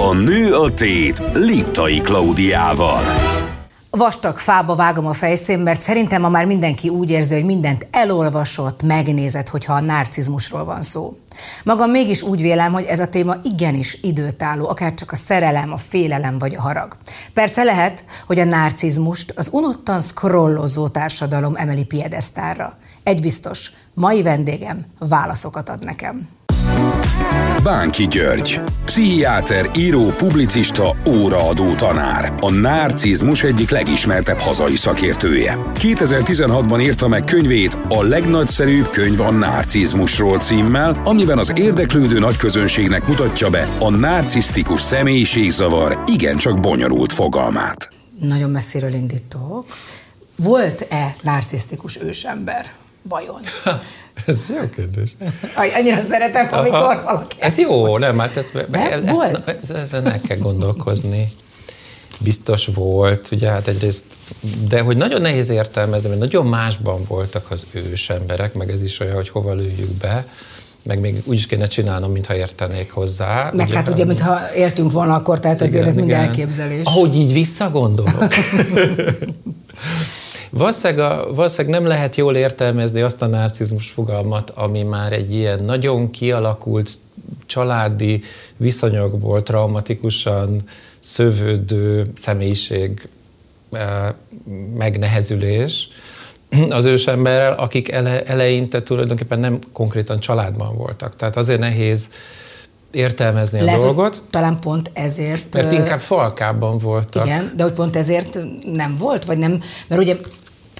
A nő a tét Liptai Klaudiával. Vastag fába vágom a fejszén, mert szerintem ma már mindenki úgy érzi, hogy mindent elolvasott, megnézett, hogyha a narcizmusról van szó. Magam mégis úgy vélem, hogy ez a téma igenis időtálló, akár csak a szerelem, a félelem vagy a harag. Persze lehet, hogy a narcizmust az unottan scrollozó társadalom emeli piedesztára. Egy biztos, mai vendégem válaszokat ad nekem. Bánki György, pszichiáter, író, publicista, óraadó tanár. A narcizmus egyik legismertebb hazai szakértője. 2016-ban írta meg könyvét A legnagyszerűbb könyv a narcizmusról címmel, amiben az érdeklődő nagyközönségnek mutatja be a narcisztikus személyiségzavar igencsak bonyolult fogalmát. Nagyon messziről indítok. Volt-e narcisztikus ősember? Vajon? Ez jó kérdés. Annyira szeretem, amikor valaki... Ez jó, nem, hát ez, ez, ez, ezen el kell gondolkozni. Biztos volt, ugye hát egyrészt, de hogy nagyon nehéz értelmezni, mert nagyon másban voltak az ős emberek, meg ez is olyan, hogy hova lőjük be, meg még úgy is kéne csinálnom, mintha értenék hozzá. Meg ugye, hát ugye, mintha értünk volna akkor, tehát igen, azért ez mind elképzelés. Ahogy így visszagondolok. Valószínűleg, a, valószínűleg nem lehet jól értelmezni azt a narcizmus fogalmat, ami már egy ilyen nagyon kialakult családi viszonyokból traumatikusan szövődő személyiség eh, megnehezülés az ősemberrel, akik ele, eleinte tulajdonképpen nem konkrétan családban voltak. Tehát azért nehéz értelmezni Lehet, a dolgot. talán pont ezért... Mert inkább falkában voltak. Igen, de hogy pont ezért nem volt, vagy nem, mert ugye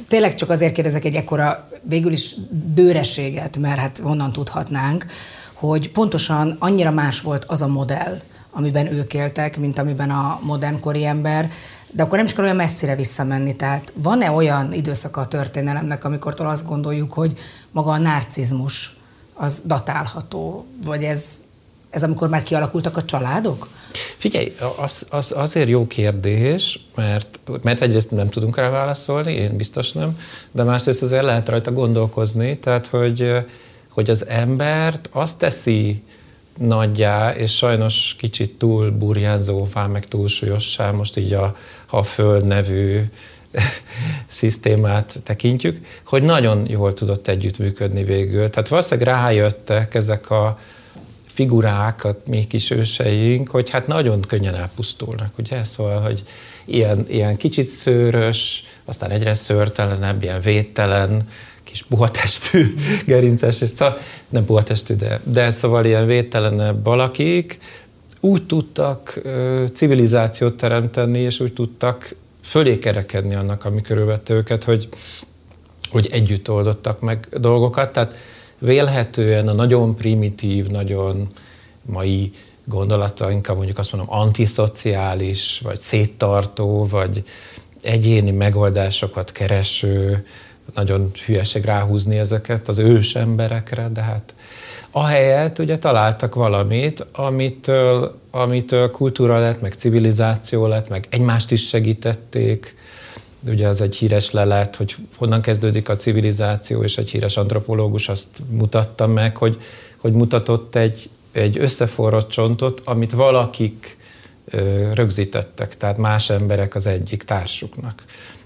tényleg csak azért kérdezek egy ekkora végül is dőrességet, mert hát honnan tudhatnánk, hogy pontosan annyira más volt az a modell, amiben ők éltek, mint amiben a modernkori ember, de akkor nem is kell olyan messzire visszamenni. Tehát van-e olyan időszaka a történelemnek, amikor azt gondoljuk, hogy maga a narcizmus az datálható, vagy ez ez amikor már kialakultak a családok? Figyelj, az, az azért jó kérdés, mert, mert egyrészt nem tudunk rá válaszolni, én biztos nem, de másrészt azért lehet rajta gondolkozni, tehát hogy, hogy az embert azt teszi nagyjá, és sajnos kicsit túl burjánzóvá, meg túlsúlyossá, most így a, a Föld nevű szisztémát tekintjük, hogy nagyon jól tudott együttműködni végül. Tehát valószínűleg rájöttek ezek a figurák, a mi kis őseink, hogy hát nagyon könnyen elpusztulnak, ugye? Szóval, hogy ilyen, ilyen kicsit szőrös, aztán egyre szőrtelenebb, ilyen védtelen, kis puhatestű, gerinces, szóval nem puhatestű, de, de szóval ilyen védtelenebb valakik úgy tudtak civilizációt teremteni, és úgy tudtak fölé kerekedni annak, ami körülvette őket, hogy, hogy együtt oldottak meg dolgokat. Tehát vélhetően a nagyon primitív, nagyon mai gondolatainkkal mondjuk azt mondom antiszociális, vagy széttartó, vagy egyéni megoldásokat kereső, nagyon hülyeség ráhúzni ezeket az ős emberekre, de hát ahelyett ugye találtak valamit, amitől, amitől kultúra lett, meg civilizáció lett, meg egymást is segítették, ugye az egy híres lelet, hogy honnan kezdődik a civilizáció, és egy híres antropológus azt mutatta meg, hogy, hogy mutatott egy, egy összeforrott csontot, amit valakik ö, rögzítettek, tehát más emberek az egyik társuknak.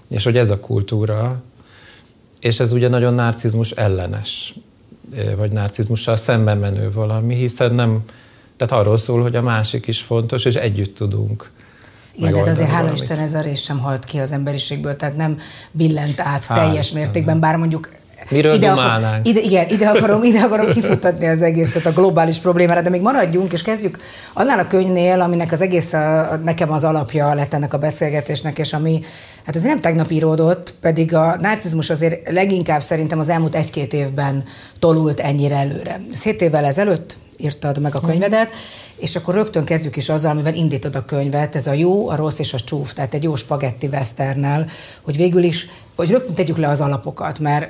És hogy ez a kultúra, és ez ugye nagyon narcizmus ellenes, vagy narcizmussal szemben menő valami, hiszen nem, tehát arról szól, hogy a másik is fontos, és együtt tudunk igen, tehát azért hála Isten ez a rész sem halt ki az emberiségből, tehát nem billent át Hál teljes Isten. mértékben, bár mondjuk Miről ide, akar, ide, igen, ide akarom, ide akarom kifutatni az egészet a globális problémára, de még maradjunk, és kezdjük annál a könyvnél, aminek az egész a, nekem az alapja lett ennek a beszélgetésnek, és ami, hát ez nem tegnap íródott, pedig a narcizmus azért leginkább szerintem az elmúlt egy-két évben tolult ennyire előre. Szét évvel ezelőtt írtad meg a könyvedet, és akkor rögtön kezdjük is azzal, amivel indítod a könyvet, ez a jó, a rossz és a csúf, tehát egy jó spagetti westernnel, hogy végül is, hogy rögtön tegyük le az alapokat, mert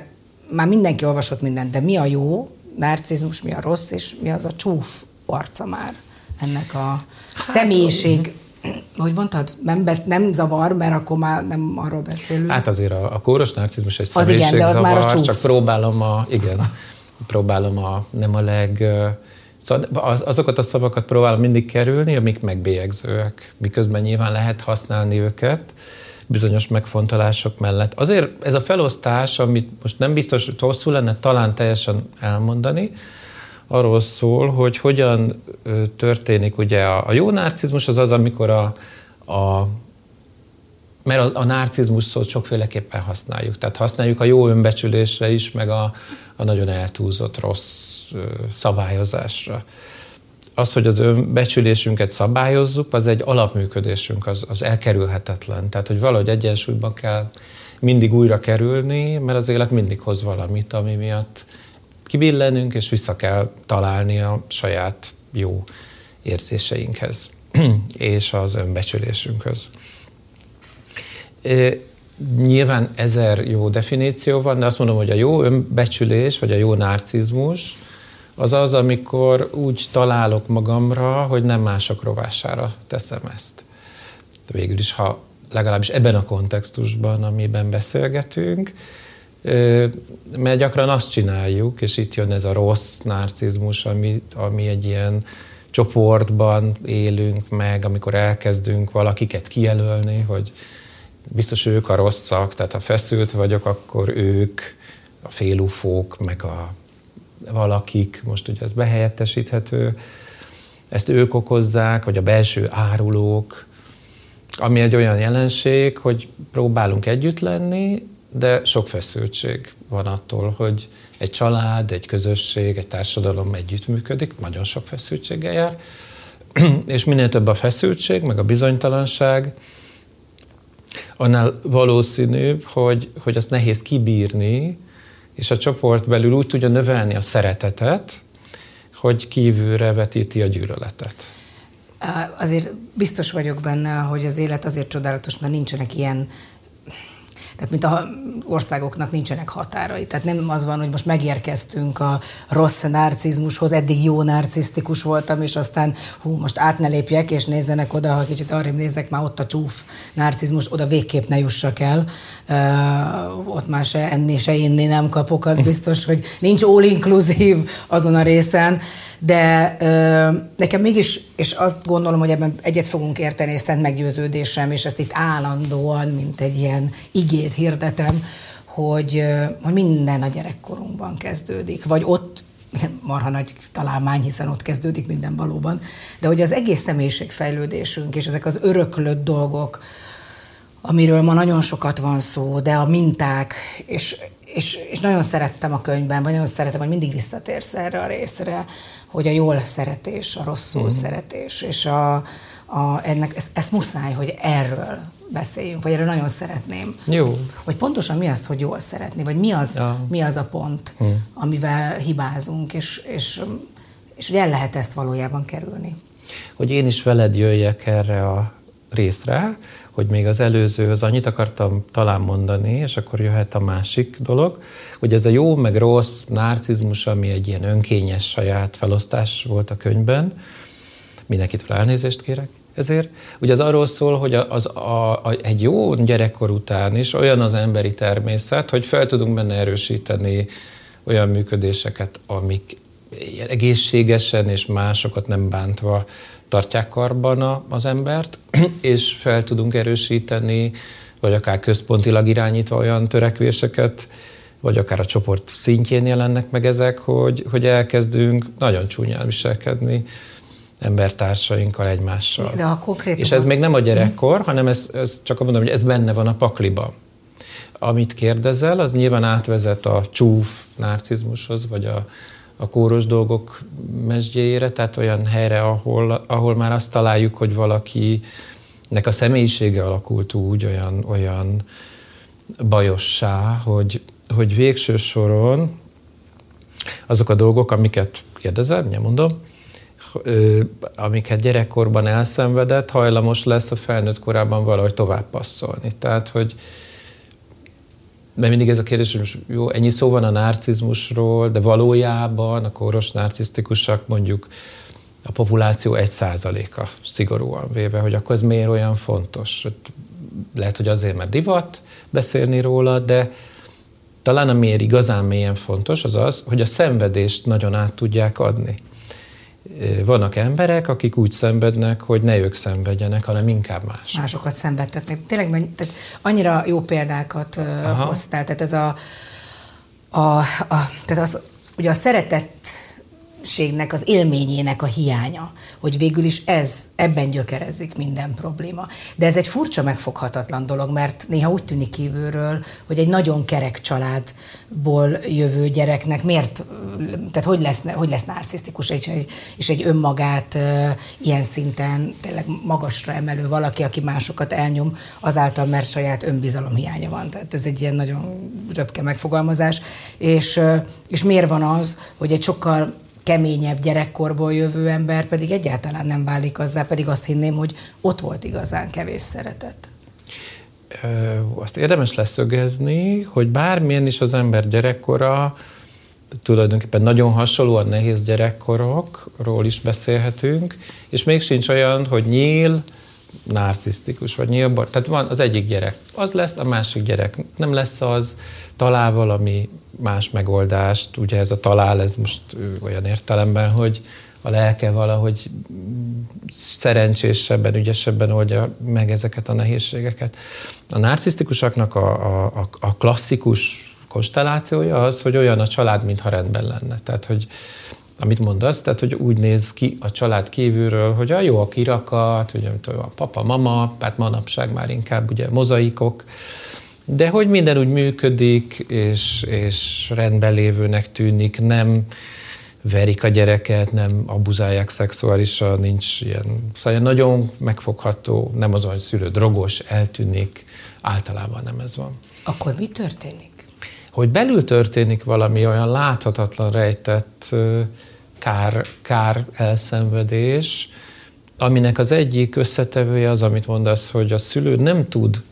már mindenki olvasott mindent, de mi a jó, narcizmus, mi a rossz, és mi az a csúf arca már ennek a hát, személyiség hogy mondtad, nem, be, nem zavar, mert akkor már nem arról beszélünk. Hát azért a, a kóros narcizmus egy az igen, de az zavar, már a csúf. csak próbálom a, igen, próbálom a, nem a leg Szóval azokat a szavakat próbálom mindig kerülni, amik megbélyegzőek, miközben nyilván lehet használni őket bizonyos megfontolások mellett. Azért ez a felosztás, amit most nem biztos, hogy hosszú lenne talán teljesen elmondani, arról szól, hogy hogyan történik ugye a, a jó narcizmus az az, amikor a, a mert a, a narcizmus szót sokféleképpen használjuk. Tehát használjuk a jó önbecsülésre is, meg a, a nagyon eltúlzott rossz szabályozásra. Az, hogy az önbecsülésünket szabályozzuk, az egy alapműködésünk, az, az elkerülhetetlen. Tehát, hogy valahogy egyensúlyban kell mindig újra kerülni, mert az élet mindig hoz valamit, ami miatt kibillenünk, és vissza kell találni a saját jó érzéseinkhez és az önbecsülésünkhöz. Nyilván ezer jó definíció van, de azt mondom, hogy a jó önbecsülés, vagy a jó narcizmus, az az, amikor úgy találok magamra, hogy nem mások rovására teszem ezt. De végül is, ha legalábbis ebben a kontextusban, amiben beszélgetünk, mert gyakran azt csináljuk, és itt jön ez a rossz narcizmus, ami, ami egy ilyen csoportban élünk meg, amikor elkezdünk valakiket kijelölni, hogy biztos ők a rosszak, tehát ha feszült vagyok, akkor ők, a félufók, meg a valakik, most ugye ez behelyettesíthető, ezt ők okozzák, vagy a belső árulók, ami egy olyan jelenség, hogy próbálunk együtt lenni, de sok feszültség van attól, hogy egy család, egy közösség, egy társadalom együttműködik, nagyon sok feszültséggel jár, és minél több a feszültség, meg a bizonytalanság, annál valószínűbb, hogy, hogy azt nehéz kibírni, és a csoport belül úgy tudja növelni a szeretetet, hogy kívülre vetíti a gyűlöletet. Azért biztos vagyok benne, hogy az élet azért csodálatos, mert nincsenek ilyen tehát mint a országoknak nincsenek határai. Tehát nem az van, hogy most megérkeztünk a rossz narcizmushoz, eddig jó narcisztikus voltam, és aztán hú, most át ne lépjek, és nézzenek oda, ha kicsit arra nézek, már ott a csúf narcizmus, oda végképp ne jussak el. Uh, ott már se enni, se inni nem kapok, az biztos, hogy nincs all-inclusive azon a részen, de uh, nekem mégis, és azt gondolom, hogy ebben egyet fogunk érteni, és szent meggyőződésem, és ezt itt állandóan, mint egy ilyen igét hirdetem, hogy, hogy minden a gyerekkorunkban kezdődik, vagy ott marha nagy találmány, hiszen ott kezdődik minden valóban, de hogy az egész személyiségfejlődésünk és ezek az öröklött dolgok, amiről ma nagyon sokat van szó, de a minták, és, és, és nagyon szerettem a könyvben, vagy nagyon szeretem, hogy mindig visszatérsz erre a részre, hogy a jól szeretés, a rosszul mm. szeretés, és a, a, ennek, ezt, ezt muszáj, hogy erről beszéljünk, vagy erről nagyon szeretném. Jó. Hogy pontosan mi az, hogy jól szeretni, vagy mi az, ja. mi az a pont, hm. amivel hibázunk, és, és, és hogy el lehet ezt valójában kerülni. Hogy én is veled jöjjek erre a részre, hogy még az előzőhöz annyit akartam talán mondani, és akkor jöhet a másik dolog, hogy ez a jó meg rossz narcizmus, ami egy ilyen önkényes saját felosztás volt a könyvben, mindenkitől elnézést kérek, ezért. Ugye az arról szól, hogy az, a, a, egy jó gyerekkor után is olyan az emberi természet, hogy fel tudunk benne erősíteni olyan működéseket, amik egészségesen és másokat nem bántva tartják karban a, az embert, és fel tudunk erősíteni, vagy akár központilag irányítva olyan törekvéseket, vagy akár a csoport szintjén jelennek meg ezek, hogy, hogy elkezdünk nagyon csúnyán viselkedni, embertársainkkal, egymással. De a konkrét. És ez még nem a gyerekkor, hanem ez, ez csak mondom, hogy ez benne van a pakliba. Amit kérdezel, az nyilván átvezet a csúf narcizmushoz, vagy a, a kóros dolgok mesdjéjére, tehát olyan helyre, ahol, ahol már azt találjuk, hogy valakinek a személyisége alakult úgy, olyan, olyan bajossá, hogy, hogy végső soron azok a dolgok, amiket kérdezel, nem mondom, amiket gyerekkorban elszenvedett, hajlamos lesz a felnőtt korában valahogy tovább passzolni. Tehát, hogy mert mindig ez a kérdés, hogy most jó, ennyi szó van a narcizmusról, de valójában a kóros narcisztikusak mondjuk a populáció egy százaléka szigorúan véve, hogy akkor ez miért olyan fontos? Lehet, hogy azért, mert divat beszélni róla, de talán miért igazán mélyen fontos, az az, hogy a szenvedést nagyon át tudják adni vannak emberek, akik úgy szenvednek, hogy ne ők szenvedjenek, hanem inkább más. Másokat szenvedtetnek. Tényleg tehát annyira jó példákat Aha. hoztál, tehát ez a, a, a tehát az, ugye a szeretet ségnek, az élményének a hiánya, hogy végül is ez, ebben gyökerezik minden probléma. De ez egy furcsa, megfoghatatlan dolog, mert néha úgy tűnik kívülről, hogy egy nagyon kerek családból jövő gyereknek miért, tehát hogy lesz, hogy lesz narcisztikus egy, és egy önmagát ilyen szinten tényleg magasra emelő valaki, aki másokat elnyom azáltal, mert saját önbizalom hiánya van. Tehát ez egy ilyen nagyon röpke megfogalmazás. És, és miért van az, hogy egy sokkal keményebb gyerekkorból jövő ember pedig egyáltalán nem válik azzá, pedig azt hinném, hogy ott volt igazán kevés szeretet. Azt érdemes leszögezni, hogy bármilyen is az ember gyerekkora, tulajdonképpen nagyon hasonlóan nehéz gyerekkorokról is beszélhetünk, és még sincs olyan, hogy nyíl, narcisztikus, vagy nyílbar. Tehát van az egyik gyerek, az lesz, a másik gyerek nem lesz az, talál valami más megoldást, ugye ez a talál, ez most olyan értelemben, hogy a lelke valahogy szerencsésebben, ügyesebben oldja meg ezeket a nehézségeket. A narcisztikusoknak a, a, a klasszikus konstellációja az, hogy olyan a család, mintha rendben lenne. Tehát, hogy amit mondasz, tehát, hogy úgy néz ki a család kívülről, hogy a jó a kirakat, ugye, a papa, mama, hát manapság már inkább ugye mozaikok, de hogy minden úgy működik, és, és rendben lévőnek tűnik, nem verik a gyereket, nem abuzálják szexuálisan, nincs ilyen. Szóval nagyon megfogható, nem az, hogy szülő drogos, eltűnik, általában nem ez van. Akkor mi történik? Hogy belül történik valami olyan láthatatlan, rejtett kár, kár elszenvedés, aminek az egyik összetevője az, amit mondasz, hogy a szülő nem tud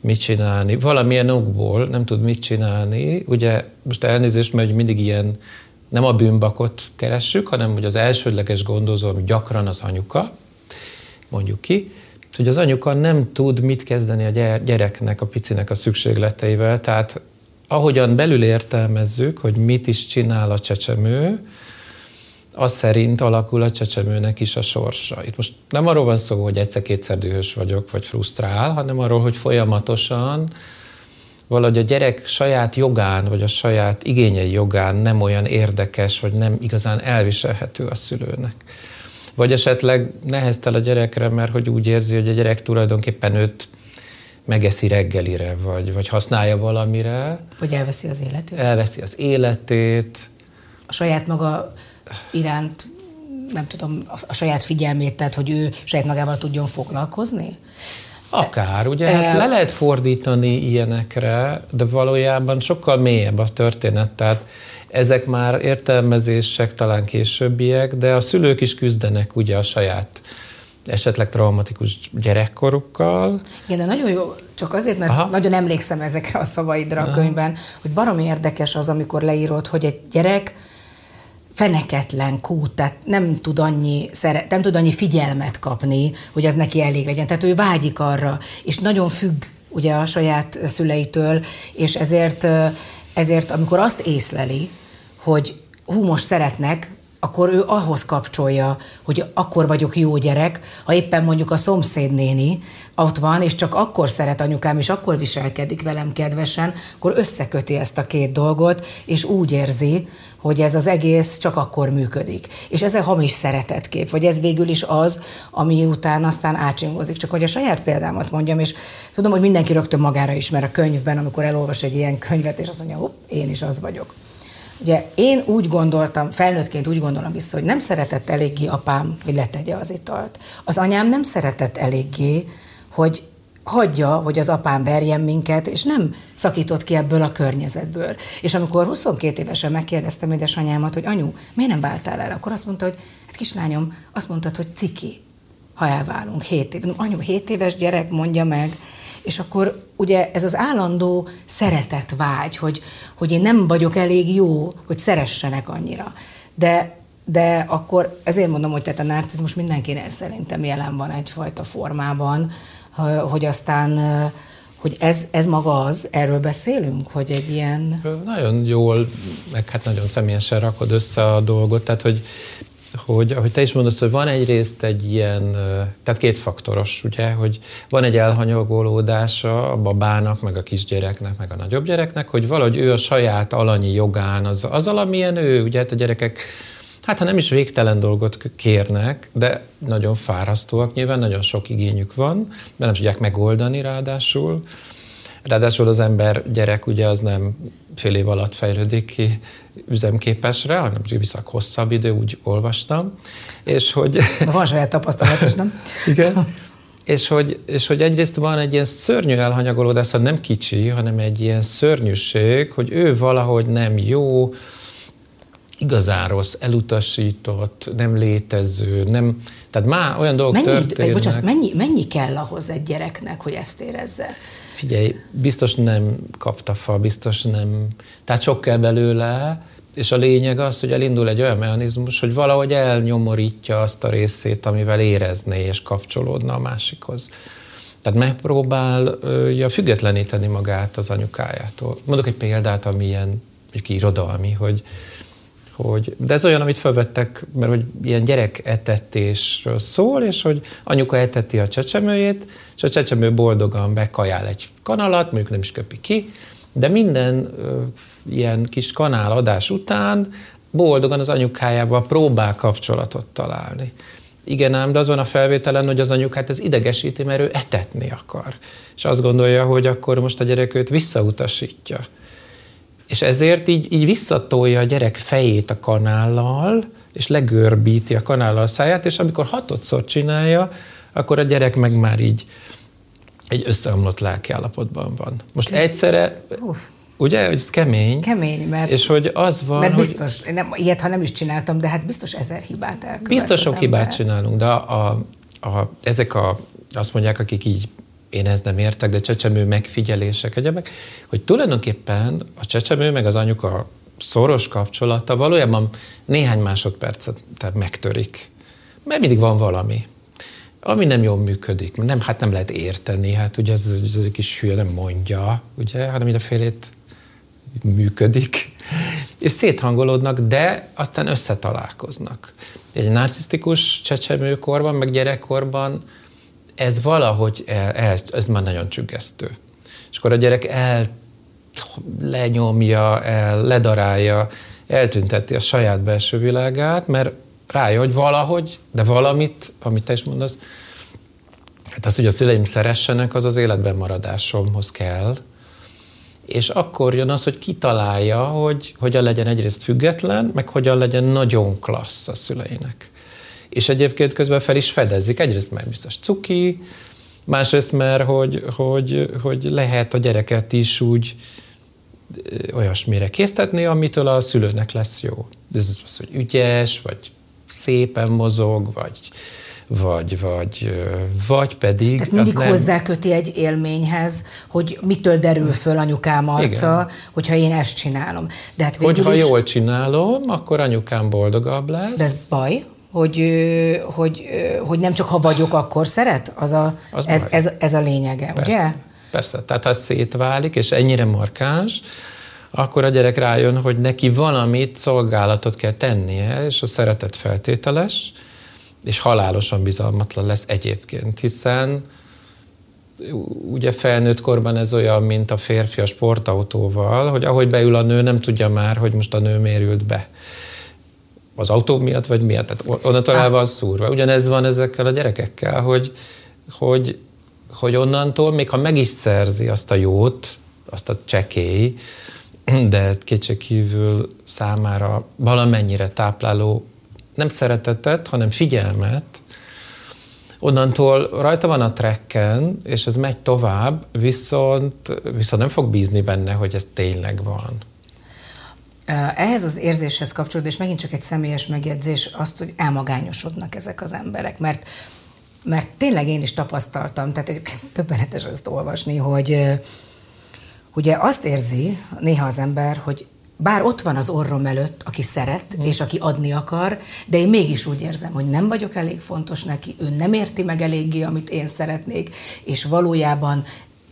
mit csinálni, valamilyen okból nem tud mit csinálni. Ugye most elnézést, mert mindig ilyen nem a bűnbakot keressük, hanem hogy az elsődleges gondozó, ami gyakran az anyuka, mondjuk ki, hogy az anyuka nem tud mit kezdeni a gyereknek, a picinek a szükségleteivel, tehát ahogyan belül értelmezzük, hogy mit is csinál a csecsemő, az szerint alakul a csecsemőnek is a sorsa. Itt most nem arról van szó, hogy egyszer-kétszer dühös vagyok, vagy frusztrál, hanem arról, hogy folyamatosan valahogy a gyerek saját jogán, vagy a saját igényei jogán nem olyan érdekes, vagy nem igazán elviselhető a szülőnek. Vagy esetleg neheztel a gyerekre, mert hogy úgy érzi, hogy a gyerek tulajdonképpen őt megeszi reggelire, vagy, vagy használja valamire. Vagy elveszi az életét. Elveszi az életét. A saját maga iránt nem tudom, a saját figyelmét, tehát hogy ő saját magával tudjon foglalkozni? Akár, ugye hát le lehet fordítani ilyenekre, de valójában sokkal mélyebb a történet, tehát ezek már értelmezések, talán későbbiek, de a szülők is küzdenek ugye a saját esetleg traumatikus gyerekkorukkal. Igen, de nagyon jó, csak azért, mert Aha. nagyon emlékszem ezekre a szavaidra a könyvben, hogy baromi érdekes az, amikor leírod, hogy egy gyerek feneketlen kút, tehát nem tud, annyi, nem tud annyi figyelmet kapni, hogy az neki elég legyen. Tehát ő vágyik arra, és nagyon függ ugye a saját szüleitől, és ezért, ezért amikor azt észleli, hogy hú, most szeretnek, akkor ő ahhoz kapcsolja, hogy akkor vagyok jó gyerek, ha éppen mondjuk a szomszédnéni ott van, és csak akkor szeret anyukám, és akkor viselkedik velem kedvesen, akkor összeköti ezt a két dolgot, és úgy érzi, hogy ez az egész csak akkor működik. És ez a hamis szeretetkép, vagy ez végül is az, ami után aztán átcsingozik. Csak hogy a saját példámat mondjam, és tudom, hogy mindenki rögtön magára ismer a könyvben, amikor elolvas egy ilyen könyvet, és azt mondja, hopp, én is az vagyok. Ugye én úgy gondoltam, felnőttként úgy gondolom vissza, hogy nem szeretett eléggé apám, hogy letegye az italt. Az anyám nem szeretett eléggé, hogy hagyja, hogy az apám verjen minket, és nem szakított ki ebből a környezetből. És amikor 22 évesen megkérdeztem édesanyámat, hogy anyu, miért nem váltál el, akkor azt mondta, hogy hát kislányom, azt mondtad, hogy ciki, ha elválunk 7 év. Anyu, 7 éves gyerek mondja meg, és akkor ugye ez az állandó szeretet vágy, hogy, hogy én nem vagyok elég jó, hogy szeressenek annyira. De, de akkor ezért mondom, hogy tehát a narcizmus mindenkinek szerintem jelen van egyfajta formában, hogy aztán hogy ez, ez maga az, erről beszélünk, hogy egy ilyen... Nagyon jól, meg hát nagyon személyesen rakod össze a dolgot, tehát hogy hogy ahogy te is mondod, hogy van egyrészt egy ilyen, tehát két faktoros, ugye, hogy van egy elhanyagolódása a babának, meg a kisgyereknek, meg a nagyobb gyereknek, hogy valahogy ő a saját alanyi jogán, az, az amilyen ő, ugye hát a gyerekek hát ha nem is végtelen dolgot kérnek, de nagyon fárasztóak nyilván, nagyon sok igényük van, de nem tudják megoldani ráadásul. Ráadásul az ember gyerek ugye az nem fél év alatt fejlődik ki üzemképesre, hanem viszont hosszabb idő, úgy olvastam. És hogy... Van saját tapasztalat is, nem? Igen. És hogy, és hogy egyrészt van egy ilyen szörnyű elhanyagolódás, szóval nem kicsi, hanem egy ilyen szörnyűség, hogy ő valahogy nem jó, igazán rossz, elutasított, nem létező, nem, tehát már olyan dolgok mennyi, történnek. Bocsánat, mennyi, mennyi kell ahhoz egy gyereknek, hogy ezt érezze? Figyelj, biztos nem kapta fa, biztos nem, tehát sok kell belőle, és a lényeg az, hogy elindul egy olyan mechanizmus, hogy valahogy elnyomorítja azt a részét, amivel érezné és kapcsolódna a másikhoz. Tehát megpróbálja függetleníteni magát az anyukájától. Mondok egy példát, ami ilyen irodalmi, hogy, hogy, de ez olyan, amit felvettek, mert hogy ilyen gyerek etetésről szól, és hogy anyuka eteti a csecsemőjét, és a csecsemő boldogan bekajál egy kanalat, mondjuk nem is köpi ki, de minden ö, ilyen kis kanáladás után boldogan az anyukájával próbál kapcsolatot találni. Igen ám, de az van a felvételen, hogy az anyukát ez idegesíti, mert ő etetni akar. És azt gondolja, hogy akkor most a gyerek őt visszautasítja. És ezért így, így visszatolja a gyerek fejét a kanállal, és legörbíti a kanállal a száját, és amikor hatodszor csinálja, akkor a gyerek meg már így egy összeomlott lelkiállapotban van. Most egyszerre, Uf. ugye, hogy ez kemény. Kemény, mert, és hogy az van, mert biztos, hogy, nem, ilyet ha nem is csináltam, de hát biztos ezer hibát elkövet Biztos sok hibát csinálunk, de a, a, a, ezek a, azt mondják, akik így én ezt nem értek, de csecsemő megfigyelések, egyebek, hogy tulajdonképpen a csecsemő meg az anyuka szoros kapcsolata valójában néhány másodpercet megtörik. Mert mindig van valami, ami nem jól működik. Nem, hát nem lehet érteni, hát ugye ez, ez, ez egy kis hülye nem mondja, ugye, hanem mindenfélét működik, és széthangolódnak, de aztán összetalálkoznak. Egy narcisztikus csecsemőkorban, meg gyerekkorban ez valahogy el, el, ez már nagyon csüggesztő. És akkor a gyerek el lenyomja, el, ledarálja, eltünteti a saját belső világát, mert rájön, hogy valahogy, de valamit, amit te is mondasz, hát az, hogy a szüleim szeressenek, az az életben maradásomhoz kell, és akkor jön az, hogy kitalálja, hogy hogyan legyen egyrészt független, meg hogyan legyen nagyon klassz a szüleinek és egyébként közben fel is fedezik. Egyrészt mert biztos cuki, másrészt mert hogy, hogy, hogy lehet a gyereket is úgy olyasmire késztetni, amitől a szülőnek lesz jó. Ez az, hogy ügyes, vagy szépen mozog, vagy, vagy, vagy, vagy pedig... Tehát mindig nem... hozzáköti egy élményhez, hogy mitől derül föl anyukám arca, Igen. hogyha én ezt csinálom. De hát Hogyha is... jól csinálom, akkor anyukám boldogabb lesz. De ez baj? Hogy, hogy, hogy nem csak ha vagyok, akkor szeret? Az a, az ez, ez, ez a lényege, Persze. ugye? Persze, tehát ha szétválik, és ennyire markáns, akkor a gyerek rájön, hogy neki valamit, szolgálatot kell tennie, és a szeretet feltételes, és halálosan bizalmatlan lesz egyébként, hiszen ugye felnőtt korban ez olyan, mint a férfi a sportautóval, hogy ahogy beül a nő, nem tudja már, hogy most a nő mérült be az autó miatt, vagy miatt. Tehát onnantól el van szúrva. Ugyanez van ezekkel a gyerekekkel, hogy, hogy, hogy onnantól, még ha meg is szerzi azt a jót, azt a csekély, de kétségkívül számára valamennyire tápláló nem szeretetet, hanem figyelmet, onnantól rajta van a trekken, és ez megy tovább, viszont, viszont nem fog bízni benne, hogy ez tényleg van. Ehhez az érzéshez kapcsolódó, és megint csak egy személyes megjegyzés, azt, hogy elmagányosodnak ezek az emberek, mert mert tényleg én is tapasztaltam, tehát egyébként többenetes ezt olvasni, hogy ugye azt érzi néha az ember, hogy bár ott van az orrom előtt, aki szeret, mm. és aki adni akar, de én mégis úgy érzem, hogy nem vagyok elég fontos neki, ő nem érti meg eléggé, amit én szeretnék, és valójában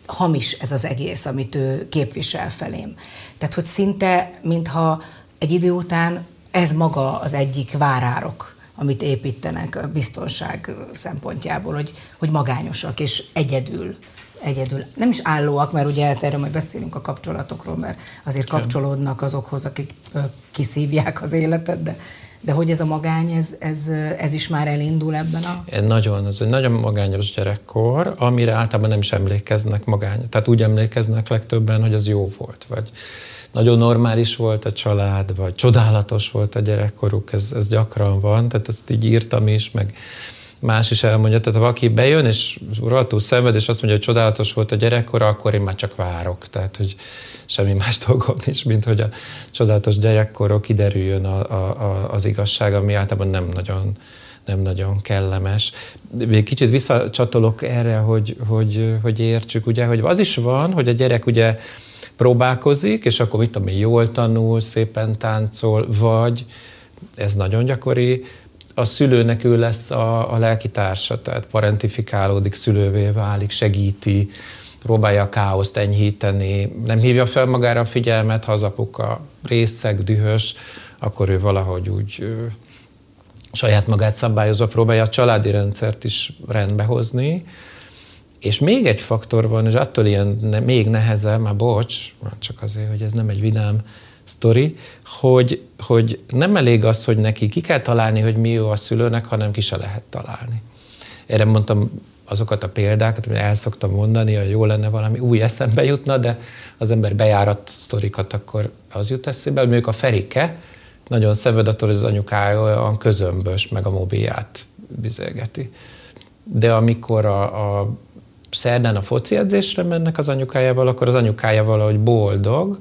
hamis ez az egész, amit ő képvisel felém. Tehát, hogy szinte, mintha egy idő után ez maga az egyik várárok amit építenek a biztonság szempontjából, hogy, hogy magányosak és egyedül egyedül. Nem is állóak, mert ugye erről majd beszélünk a kapcsolatokról, mert azért kapcsolódnak azokhoz, akik kiszívják az életet, de, de hogy ez a magány, ez, ez, ez is már elindul ebben a... Nagyon, ez egy nagyon magányos gyerekkor, amire általában nem is emlékeznek magány. Tehát úgy emlékeznek legtöbben, hogy az jó volt, vagy nagyon normális volt a család, vagy csodálatos volt a gyerekkoruk, ez, ez gyakran van, tehát ezt így írtam is, meg más is elmondja. Tehát ha valaki bejön, és rohadtul szenved, és azt mondja, hogy csodálatos volt a gyerekkora, akkor én már csak várok. Tehát, hogy semmi más dolgom nincs, mint hogy a csodálatos gyerekkorok kiderüljön a, a, a, az igazság, ami általában nem nagyon, nem nagyon kellemes. Még kicsit visszacsatolok erre, hogy, hogy, hogy értsük, ugye, hogy az is van, hogy a gyerek ugye próbálkozik, és akkor mit tudom én, jól tanul, szépen táncol, vagy ez nagyon gyakori, a szülőnek ő lesz a, a lelki társa, tehát parentifikálódik, szülővé válik, segíti, próbálja a káoszt enyhíteni, nem hívja fel magára a figyelmet, ha az apuka részeg, dühös, akkor ő valahogy úgy saját magát szabályozva próbálja a családi rendszert is rendbe hozni. És még egy faktor van, és attól ilyen ne, még nehezebb, már bocs, már csak azért, hogy ez nem egy vidám sztori, hogy, hogy nem elég az, hogy neki ki kell találni, hogy mi jó a szülőnek, hanem ki se lehet találni. Erre mondtam azokat a példákat, amit el szoktam mondani, hogy jó lenne valami új eszembe jutna, de az ember bejárat sztorikat, akkor az jut eszébe, mondjuk a Ferike nagyon szenved attól, hogy az anyukája olyan közömbös, meg a mobilját bizélgeti. De amikor a, a szerdán a foci edzésre mennek az anyukájával, akkor az anyukája valahogy boldog,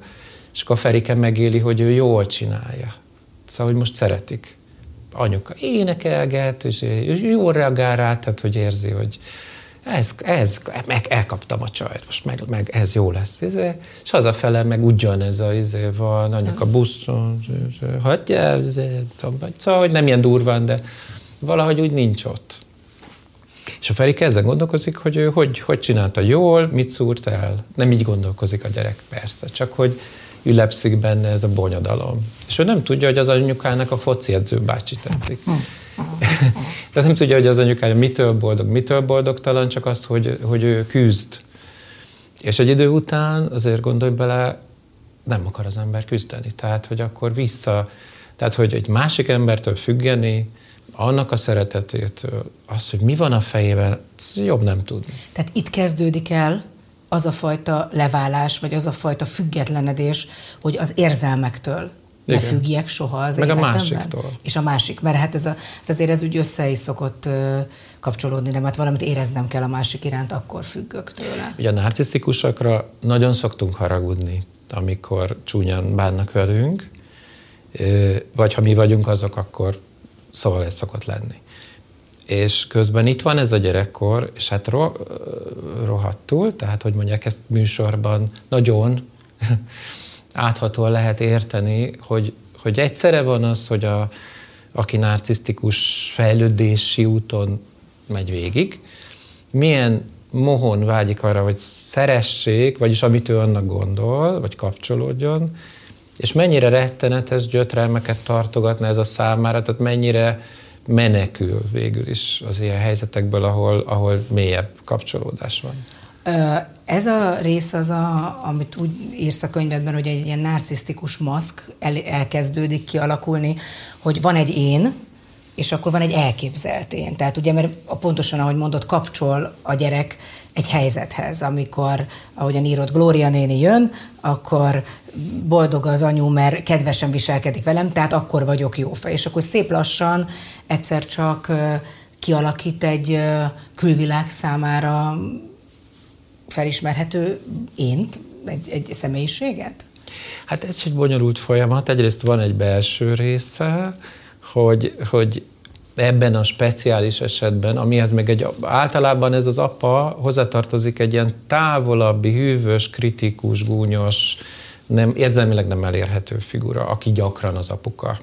és akkor a Ferike megéli, hogy ő jól csinálja. Szóval, hogy most szeretik. Anyuka énekelget, és jól reagál rá, tehát, hogy érzi, hogy ez, ez, meg elkaptam a csajt, most meg, meg ez jó lesz. Izé. És hazafele meg ugyanez a izé van, anyuka buszon, hagyja, izé, szóval, hogy nem ilyen durván, de valahogy úgy nincs ott. És a Feri ezen gondolkozik, hogy ő hogy, hogy csinálta jól, mit szúrt el. Nem így gondolkozik a gyerek, persze, csak hogy ülepszik benne ez a bonyodalom. És ő nem tudja, hogy az anyukának a foci edző bácsi tetszik. Tehát nem tudja, hogy az anyukája mitől boldog, mitől boldogtalan, csak azt, hogy, hogy ő küzd. És egy idő után azért gondolj bele, nem akar az ember küzdeni. Tehát, hogy akkor vissza, tehát, hogy egy másik embertől függeni, annak a szeretetétől, az, hogy mi van a fejében, jobb nem tudni. Tehát itt kezdődik el az a fajta leválás, vagy az a fajta függetlenedés, hogy az érzelmektől igen. ne függjek soha az Meg életemben. a másiktól. És a másik, mert hát ez a, hát azért ez úgy össze is szokott ö, kapcsolódni, de mert valamit éreznem kell a másik iránt, akkor függök tőle. Ugye a narcisztikusokra nagyon szoktunk haragudni, amikor csúnyan bánnak velünk, vagy ha mi vagyunk azok, akkor szóval ez szokott lenni. És közben itt van ez a gyerekkor, és hát ro, rohadtul, tehát hogy mondják, ezt műsorban nagyon áthatóan lehet érteni, hogy, hogy egyszerre van az, hogy a, aki narcisztikus fejlődési úton megy végig, milyen mohon vágyik arra, hogy szeressék, vagyis amit ő annak gondol, vagy kapcsolódjon, és mennyire rettenetes gyötrelmeket tartogatna ez a számára, tehát mennyire menekül végül is az ilyen helyzetekből, ahol, ahol mélyebb kapcsolódás van. Ez a rész az, a, amit úgy írsz a könyvedben, hogy egy ilyen narcisztikus maszk el, elkezdődik kialakulni, hogy van egy én, és akkor van egy elképzelt én. Tehát ugye, mert pontosan, ahogy mondott, kapcsol a gyerek egy helyzethez, amikor, ahogyan írott, Glória néni jön, akkor boldog az anyu, mert kedvesen viselkedik velem, tehát akkor vagyok jó fej. És akkor szép lassan egyszer csak kialakít egy külvilág számára felismerhető ént, egy, egy személyiséget? Hát ez egy bonyolult folyamat. Egyrészt van egy belső része, hogy, hogy ebben a speciális esetben, amihez meg egy, általában ez az apa hozzátartozik egy ilyen távolabbi, hűvös, kritikus, gúnyos, nem, érzelmileg nem elérhető figura, aki gyakran az apuka.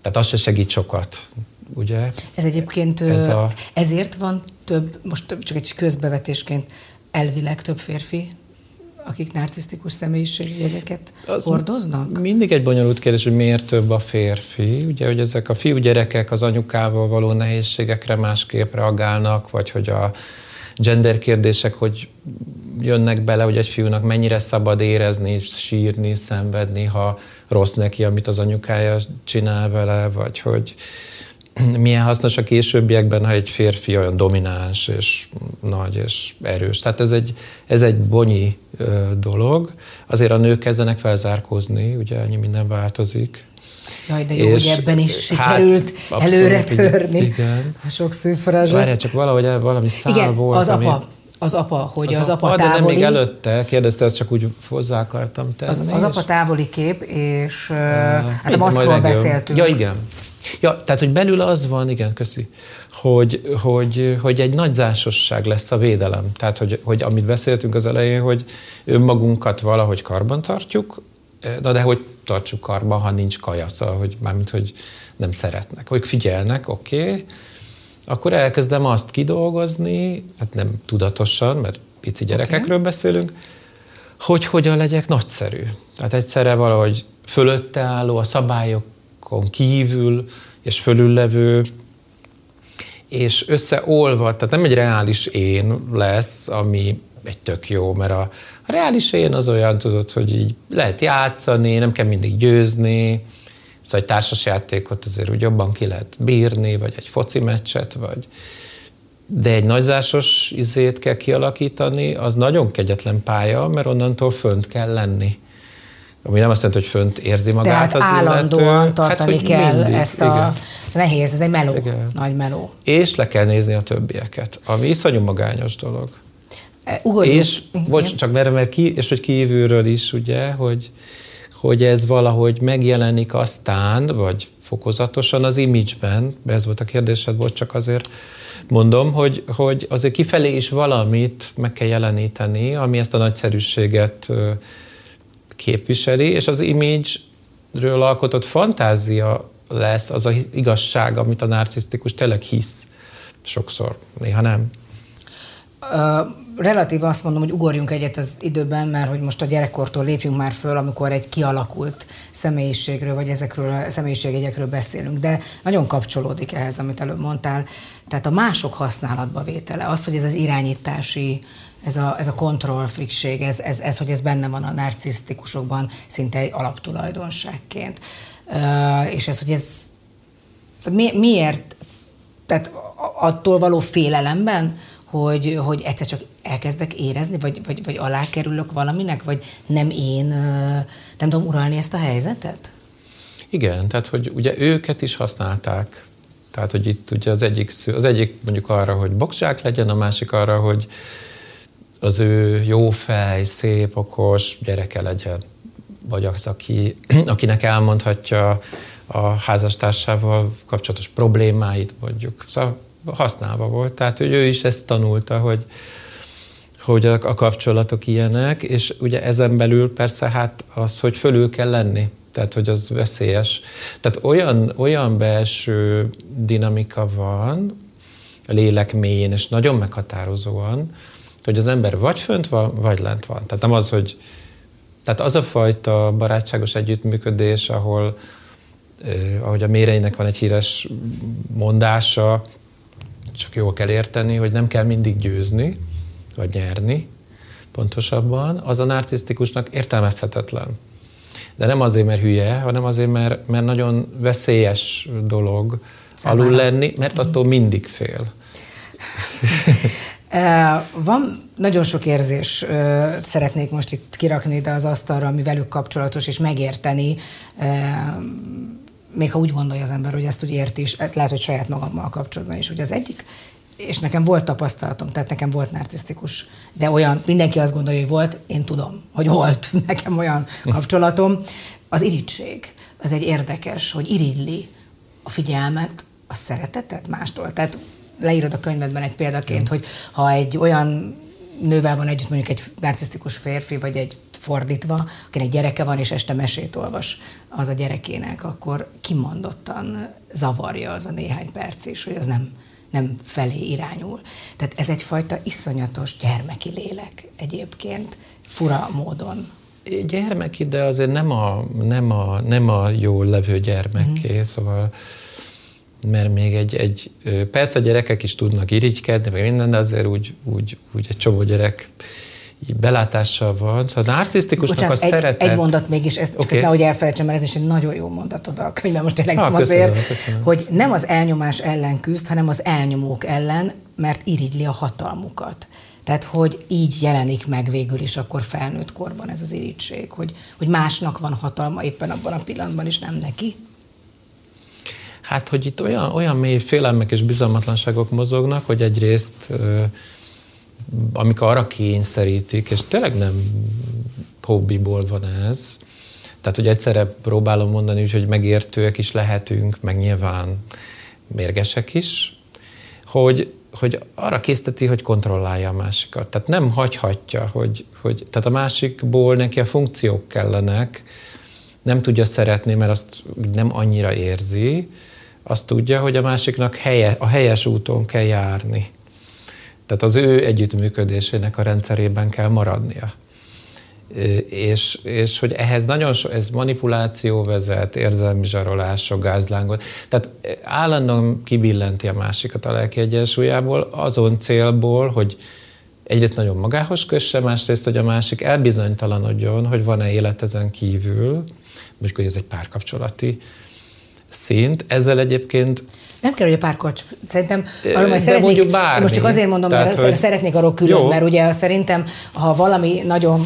Tehát az se segít sokat, ugye? Ez egyébként Ez a... ezért van több, most csak egy közbevetésként elvileg több férfi akik narcisztikus személyiségjegyeket hordoznak? Mindig egy bonyolult kérdés, hogy miért több a férfi. Ugye, hogy ezek a fiúgyerekek az anyukával való nehézségekre másképp reagálnak, vagy hogy a gender kérdések, hogy jönnek bele, hogy egy fiúnak mennyire szabad érezni, sírni, szenvedni, ha rossz neki, amit az anyukája csinál vele, vagy hogy milyen hasznos a későbbiekben, ha egy férfi olyan domináns és nagy és erős. Tehát ez egy, ez egy bonyi dolog. Azért a nők kezdenek felzárkózni, ugye annyi minden változik. Jaj, de jó, és, hogy ebben is hát, sikerült hát, előre törni. Igen. A sok szűfrázsat. Várjál, csak valahogy valami szál igen, volt. az ami... apa, az apa, hogy az, az apa, apa távoli... De nem még előtte, kérdezte, ezt csak úgy hozzá akartam tenni. Az, az apa távoli kép, és uh, hát a maszkról beszéltünk. Ja, igen. Ja, tehát, hogy belül az van, igen, köszi, hogy, hogy, hogy egy nagyzásosság lesz a védelem. Tehát, hogy, hogy amit beszéltünk az elején, hogy önmagunkat valahogy karban tartjuk, na de hogy tartsuk karban, ha nincs kaja, szóval, hogy mármint, hogy nem szeretnek. Hogy figyelnek, oké, okay, akkor elkezdem azt kidolgozni, hát nem tudatosan, mert pici gyerekekről okay. beszélünk, hogy hogyan legyek nagyszerű. Tehát egyszerre valahogy fölötte álló, a szabályokon kívül és fölüllevő, és összeolva, tehát nem egy reális én lesz, ami egy tök jó, mert a, a reális én az olyan, tudod, hogy így lehet játszani, nem kell mindig győzni, Szóval egy társasjátékot azért úgy jobban ki lehet bírni, vagy egy foci meccset, vagy... De egy nagyzásos izét kell kialakítani, az nagyon kegyetlen pálya, mert onnantól fönt kell lenni. Ami nem azt jelenti, hogy fönt érzi magát Tehát az állandóan illető. Hát, tartani hát, kell mindig, ezt a... Igen. Nehéz, ez egy meló, igen. nagy meló. És le kell nézni a többieket, ami iszonyú magányos dolog. E, ugorjunk. És, bocs, csak mert, mert ki, és hogy kívülről is, ugye, hogy hogy ez valahogy megjelenik aztán, vagy fokozatosan az image-ben, ez volt a kérdésed, volt csak azért mondom, hogy, hogy azért kifelé is valamit meg kell jeleníteni, ami ezt a nagyszerűséget képviseli, és az image-ről alkotott fantázia lesz az a igazság, amit a narcisztikus tényleg hisz sokszor, néha nem. Uh relatív azt mondom, hogy ugorjunk egyet az időben, mert hogy most a gyerekkortól lépjünk már föl, amikor egy kialakult személyiségről, vagy ezekről a személyiségjegyekről beszélünk, de nagyon kapcsolódik ehhez, amit előbb mondtál. Tehát a mások használatba vétele, az, hogy ez az irányítási, ez a, ez a kontrollfrikség, ez, ez, ez, hogy ez benne van a narcisztikusokban szinte egy alaptulajdonságként. És ez, hogy ez mi, miért, tehát attól való félelemben, hogy, hogy egyszer csak elkezdek érezni, vagy, vagy, vagy alá kerülök valaminek, vagy nem én nem tudom uralni ezt a helyzetet? Igen, tehát hogy ugye őket is használták. Tehát, hogy itt ugye az egyik, az egyik mondjuk arra, hogy boxzsák legyen, a másik arra, hogy az ő jó fej, szép, okos gyereke legyen. Vagy az, aki, akinek elmondhatja a házastársával kapcsolatos problémáit, mondjuk. Szóval használva volt. Tehát, hogy ő is ezt tanulta, hogy, hogy a, kapcsolatok ilyenek, és ugye ezen belül persze hát az, hogy fölül kell lenni. Tehát, hogy az veszélyes. Tehát olyan, olyan belső dinamika van a lélek mélyén, és nagyon meghatározóan, hogy az ember vagy fönt van, vagy lent van. Tehát nem az, hogy tehát az a fajta barátságos együttműködés, ahol, eh, ahogy a méreinek van egy híres mondása, csak jól kell érteni, hogy nem kell mindig győzni, vagy nyerni, pontosabban, az a narcisztikusnak értelmezhetetlen. De nem azért, mert hülye, hanem azért, mert, mert nagyon veszélyes dolog Számára. alul lenni, mert attól mindig fél. Van nagyon sok érzés, szeretnék most itt kirakni ide az asztalra, ami velük kapcsolatos, és megérteni még ha úgy gondolja az ember, hogy ezt úgy érti is, hát lehet, hogy saját magammal kapcsolatban is. Ugye az egyik, és nekem volt tapasztalatom, tehát nekem volt narcisztikus, de olyan, mindenki azt gondolja, hogy volt, én tudom, hogy volt nekem olyan kapcsolatom. Az irítség, az egy érdekes, hogy irigyli a figyelmet, a szeretetet mástól. Tehát leírod a könyvedben egy példaként, hogy ha egy olyan nővel van együtt mondjuk egy narcisztikus férfi, vagy egy fordítva, akinek gyereke van, és este mesét olvas az a gyerekének, akkor kimondottan zavarja az a néhány perc is, hogy az nem, nem felé irányul. Tehát ez egyfajta iszonyatos gyermeki lélek egyébként, fura módon. Gyermeki, de azért nem a, nem a, nem a jól levő gyermekké, mm. szóval mert még egy, egy, persze gyerekek is tudnak irigykedni, meg minden, de azért úgy, úgy, úgy egy csomó gyerek belátással van. Szóval a narcisztikusnak Bocsánat, a egy, szeretet... egy mondat mégis, ezt okay. csak nehogy elfelejtsem, mert ez is egy nagyon jó mondatod a könyvben, most tényleg nem azért, köszönöm. hogy nem az elnyomás ellen küzd, hanem az elnyomók ellen, mert irigyli a hatalmukat. Tehát, hogy így jelenik meg végül is akkor felnőtt korban ez az irigység, hogy, hogy másnak van hatalma éppen abban a pillanatban, és nem neki. Hát, hogy itt olyan, olyan mély félelmek és bizalmatlanságok mozognak, hogy egyrészt amikor arra kényszerítik, és tényleg nem hobbiból van ez, tehát, hogy egyszerre próbálom mondani, hogy megértőek is lehetünk, meg nyilván mérgesek is, hogy, hogy arra készteti, hogy kontrollálja a másikat. Tehát nem hagyhatja, hogy, hogy tehát a másikból neki a funkciók kellenek, nem tudja szeretni, mert azt nem annyira érzi, azt tudja, hogy a másiknak helye, a helyes úton kell járni. Tehát az ő együttműködésének a rendszerében kell maradnia. És, és hogy ehhez nagyon so, ez manipuláció vezet, érzelmi zsarolások, gázlángot. Tehát állandóan kibillenti a másikat a lelki egyensúlyából, azon célból, hogy egyrészt nagyon magához kösse, másrészt, hogy a másik elbizonytalanodjon, hogy van-e élet ezen kívül, mondjuk, hogy ez egy párkapcsolati szint. Ezzel egyébként nem kell, hogy a párkocs. Szerintem arról majd szeretnék, bármi. most csak azért mondom, Tehát, mert hogy... szeretnék arról külön, Jó. mert ugye szerintem, ha valami nagyon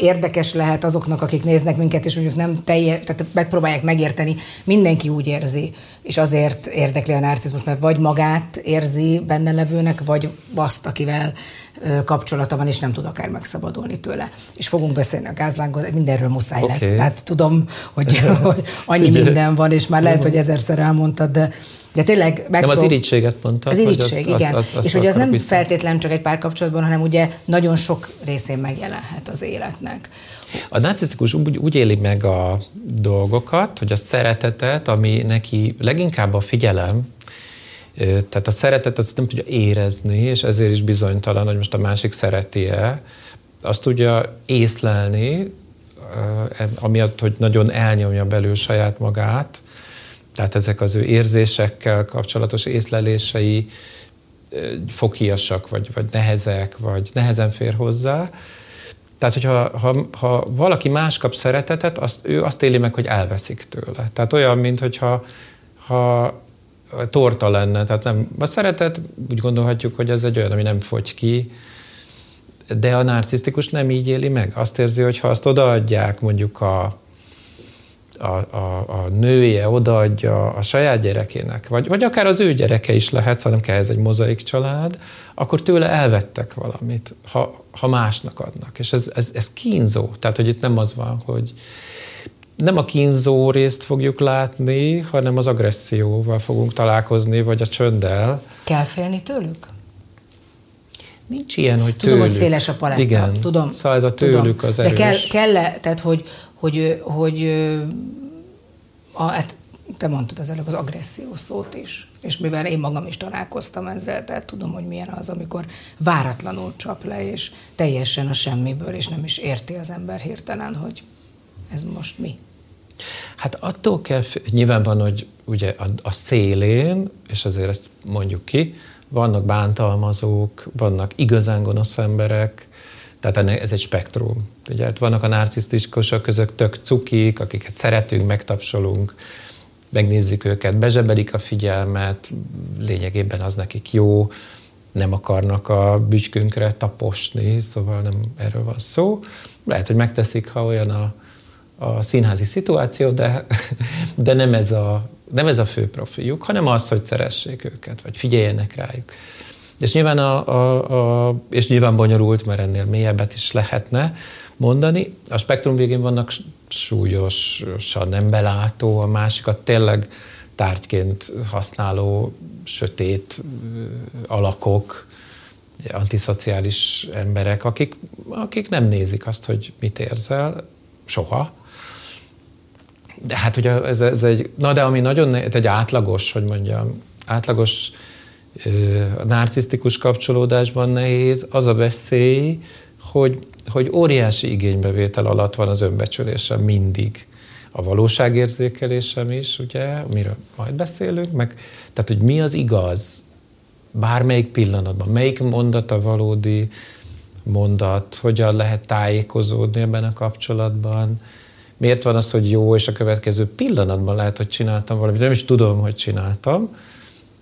érdekes lehet azoknak, akik néznek minket, és mondjuk nem teljes, tehát megpróbálják megérteni, mindenki úgy érzi, és azért érdekli a narcizmus, mert vagy magát érzi benne levőnek, vagy azt, akivel kapcsolata van, és nem tud akár megszabadulni tőle. És fogunk beszélni a gázlángon, mindenről muszáj okay. lesz. Tehát tudom, hogy, hogy annyi minden van, és már lehet, hogy ezerszer elmondtad, de de tényleg megprób... Nem az irítséget mondtad. Az irítség, az, igen. Az, az, az és hogy az nem feltétlen csak egy párkapcsolatban, hanem ugye nagyon sok részén megjelenhet az életnek. A narcisztikus úgy, úgy éli meg a dolgokat, hogy a szeretetet, ami neki leginkább a figyelem, tehát a szeretet azt nem tudja érezni, és ezért is bizonytalan, hogy most a másik szereti-e. Azt tudja észlelni, amiatt, hogy nagyon elnyomja belül saját magát, tehát ezek az ő érzésekkel kapcsolatos észlelései foghíjasak, vagy, vagy nehezek, vagy nehezen fér hozzá. Tehát, hogyha ha, ha valaki más kap szeretetet, azt, ő azt éli meg, hogy elveszik tőle. Tehát olyan, mint hogyha ha torta lenne. Tehát nem, a szeretet úgy gondolhatjuk, hogy ez egy olyan, ami nem fogy ki, de a narcisztikus nem így éli meg. Azt érzi, hogy ha azt odaadják mondjuk a, a, a, a nője odaadja a saját gyerekének, vagy, vagy akár az ő gyereke is lehet, hanem kell ez egy mozaik család, akkor tőle elvettek valamit, ha, ha másnak adnak. És ez, ez, ez kínzó. Tehát, hogy itt nem az van, hogy nem a kínzó részt fogjuk látni, hanem az agresszióval fogunk találkozni, vagy a csönddel. Kell félni tőlük? Nincs ilyen, hogy Tudom, tőlük. hogy széles a paletta. Igen. Tudom. Szóval ez a tőlük tudom. az erős. De kell, kell -e, tehát hogy, hogy, hogy a, hát te mondtad az előbb az agresszió szót is, és mivel én magam is találkoztam ezzel, tehát tudom, hogy milyen az, amikor váratlanul csap le, és teljesen a semmiből, és nem is érti az ember hirtelen, hogy ez most mi. Hát attól kell, nyilván van, hogy ugye a, a szélén, és azért ezt mondjuk ki, vannak bántalmazók, vannak igazán gonosz emberek, tehát ennek ez egy spektrum. Ugye, hát vannak a narcisztikusok között tök cukik, akiket szeretünk, megtapsolunk, megnézzük őket, bezsebelik a figyelmet, lényegében az nekik jó, nem akarnak a bütykünkre taposni, szóval nem erről van szó. Lehet, hogy megteszik, ha olyan a, a színházi szituáció, de, de nem, ez a, nem ez a fő profiuk, hanem az, hogy szeressék őket, vagy figyeljenek rájuk. És nyilván, a, a, a, és nyilván bonyolult, mert ennél mélyebbet is lehetne mondani. A spektrum végén vannak súlyosan nem belátó, a másikat tényleg tárgyként használó sötét alakok, antiszociális emberek, akik, akik nem nézik azt, hogy mit érzel, soha. De hát ugye ez, ez egy, na de ami nagyon, ez egy átlagos, hogy mondjam, átlagos a narcisztikus kapcsolódásban nehéz, az a veszély, hogy, hogy óriási igénybevétel alatt van az önbecsülésem mindig. A valóságérzékelésem is, ugye, amiről majd beszélünk, meg tehát, hogy mi az igaz bármelyik pillanatban, melyik mondat a valódi mondat, hogyan lehet tájékozódni ebben a kapcsolatban, miért van az, hogy jó, és a következő pillanatban lehet, hogy csináltam valamit, nem is tudom, hogy csináltam,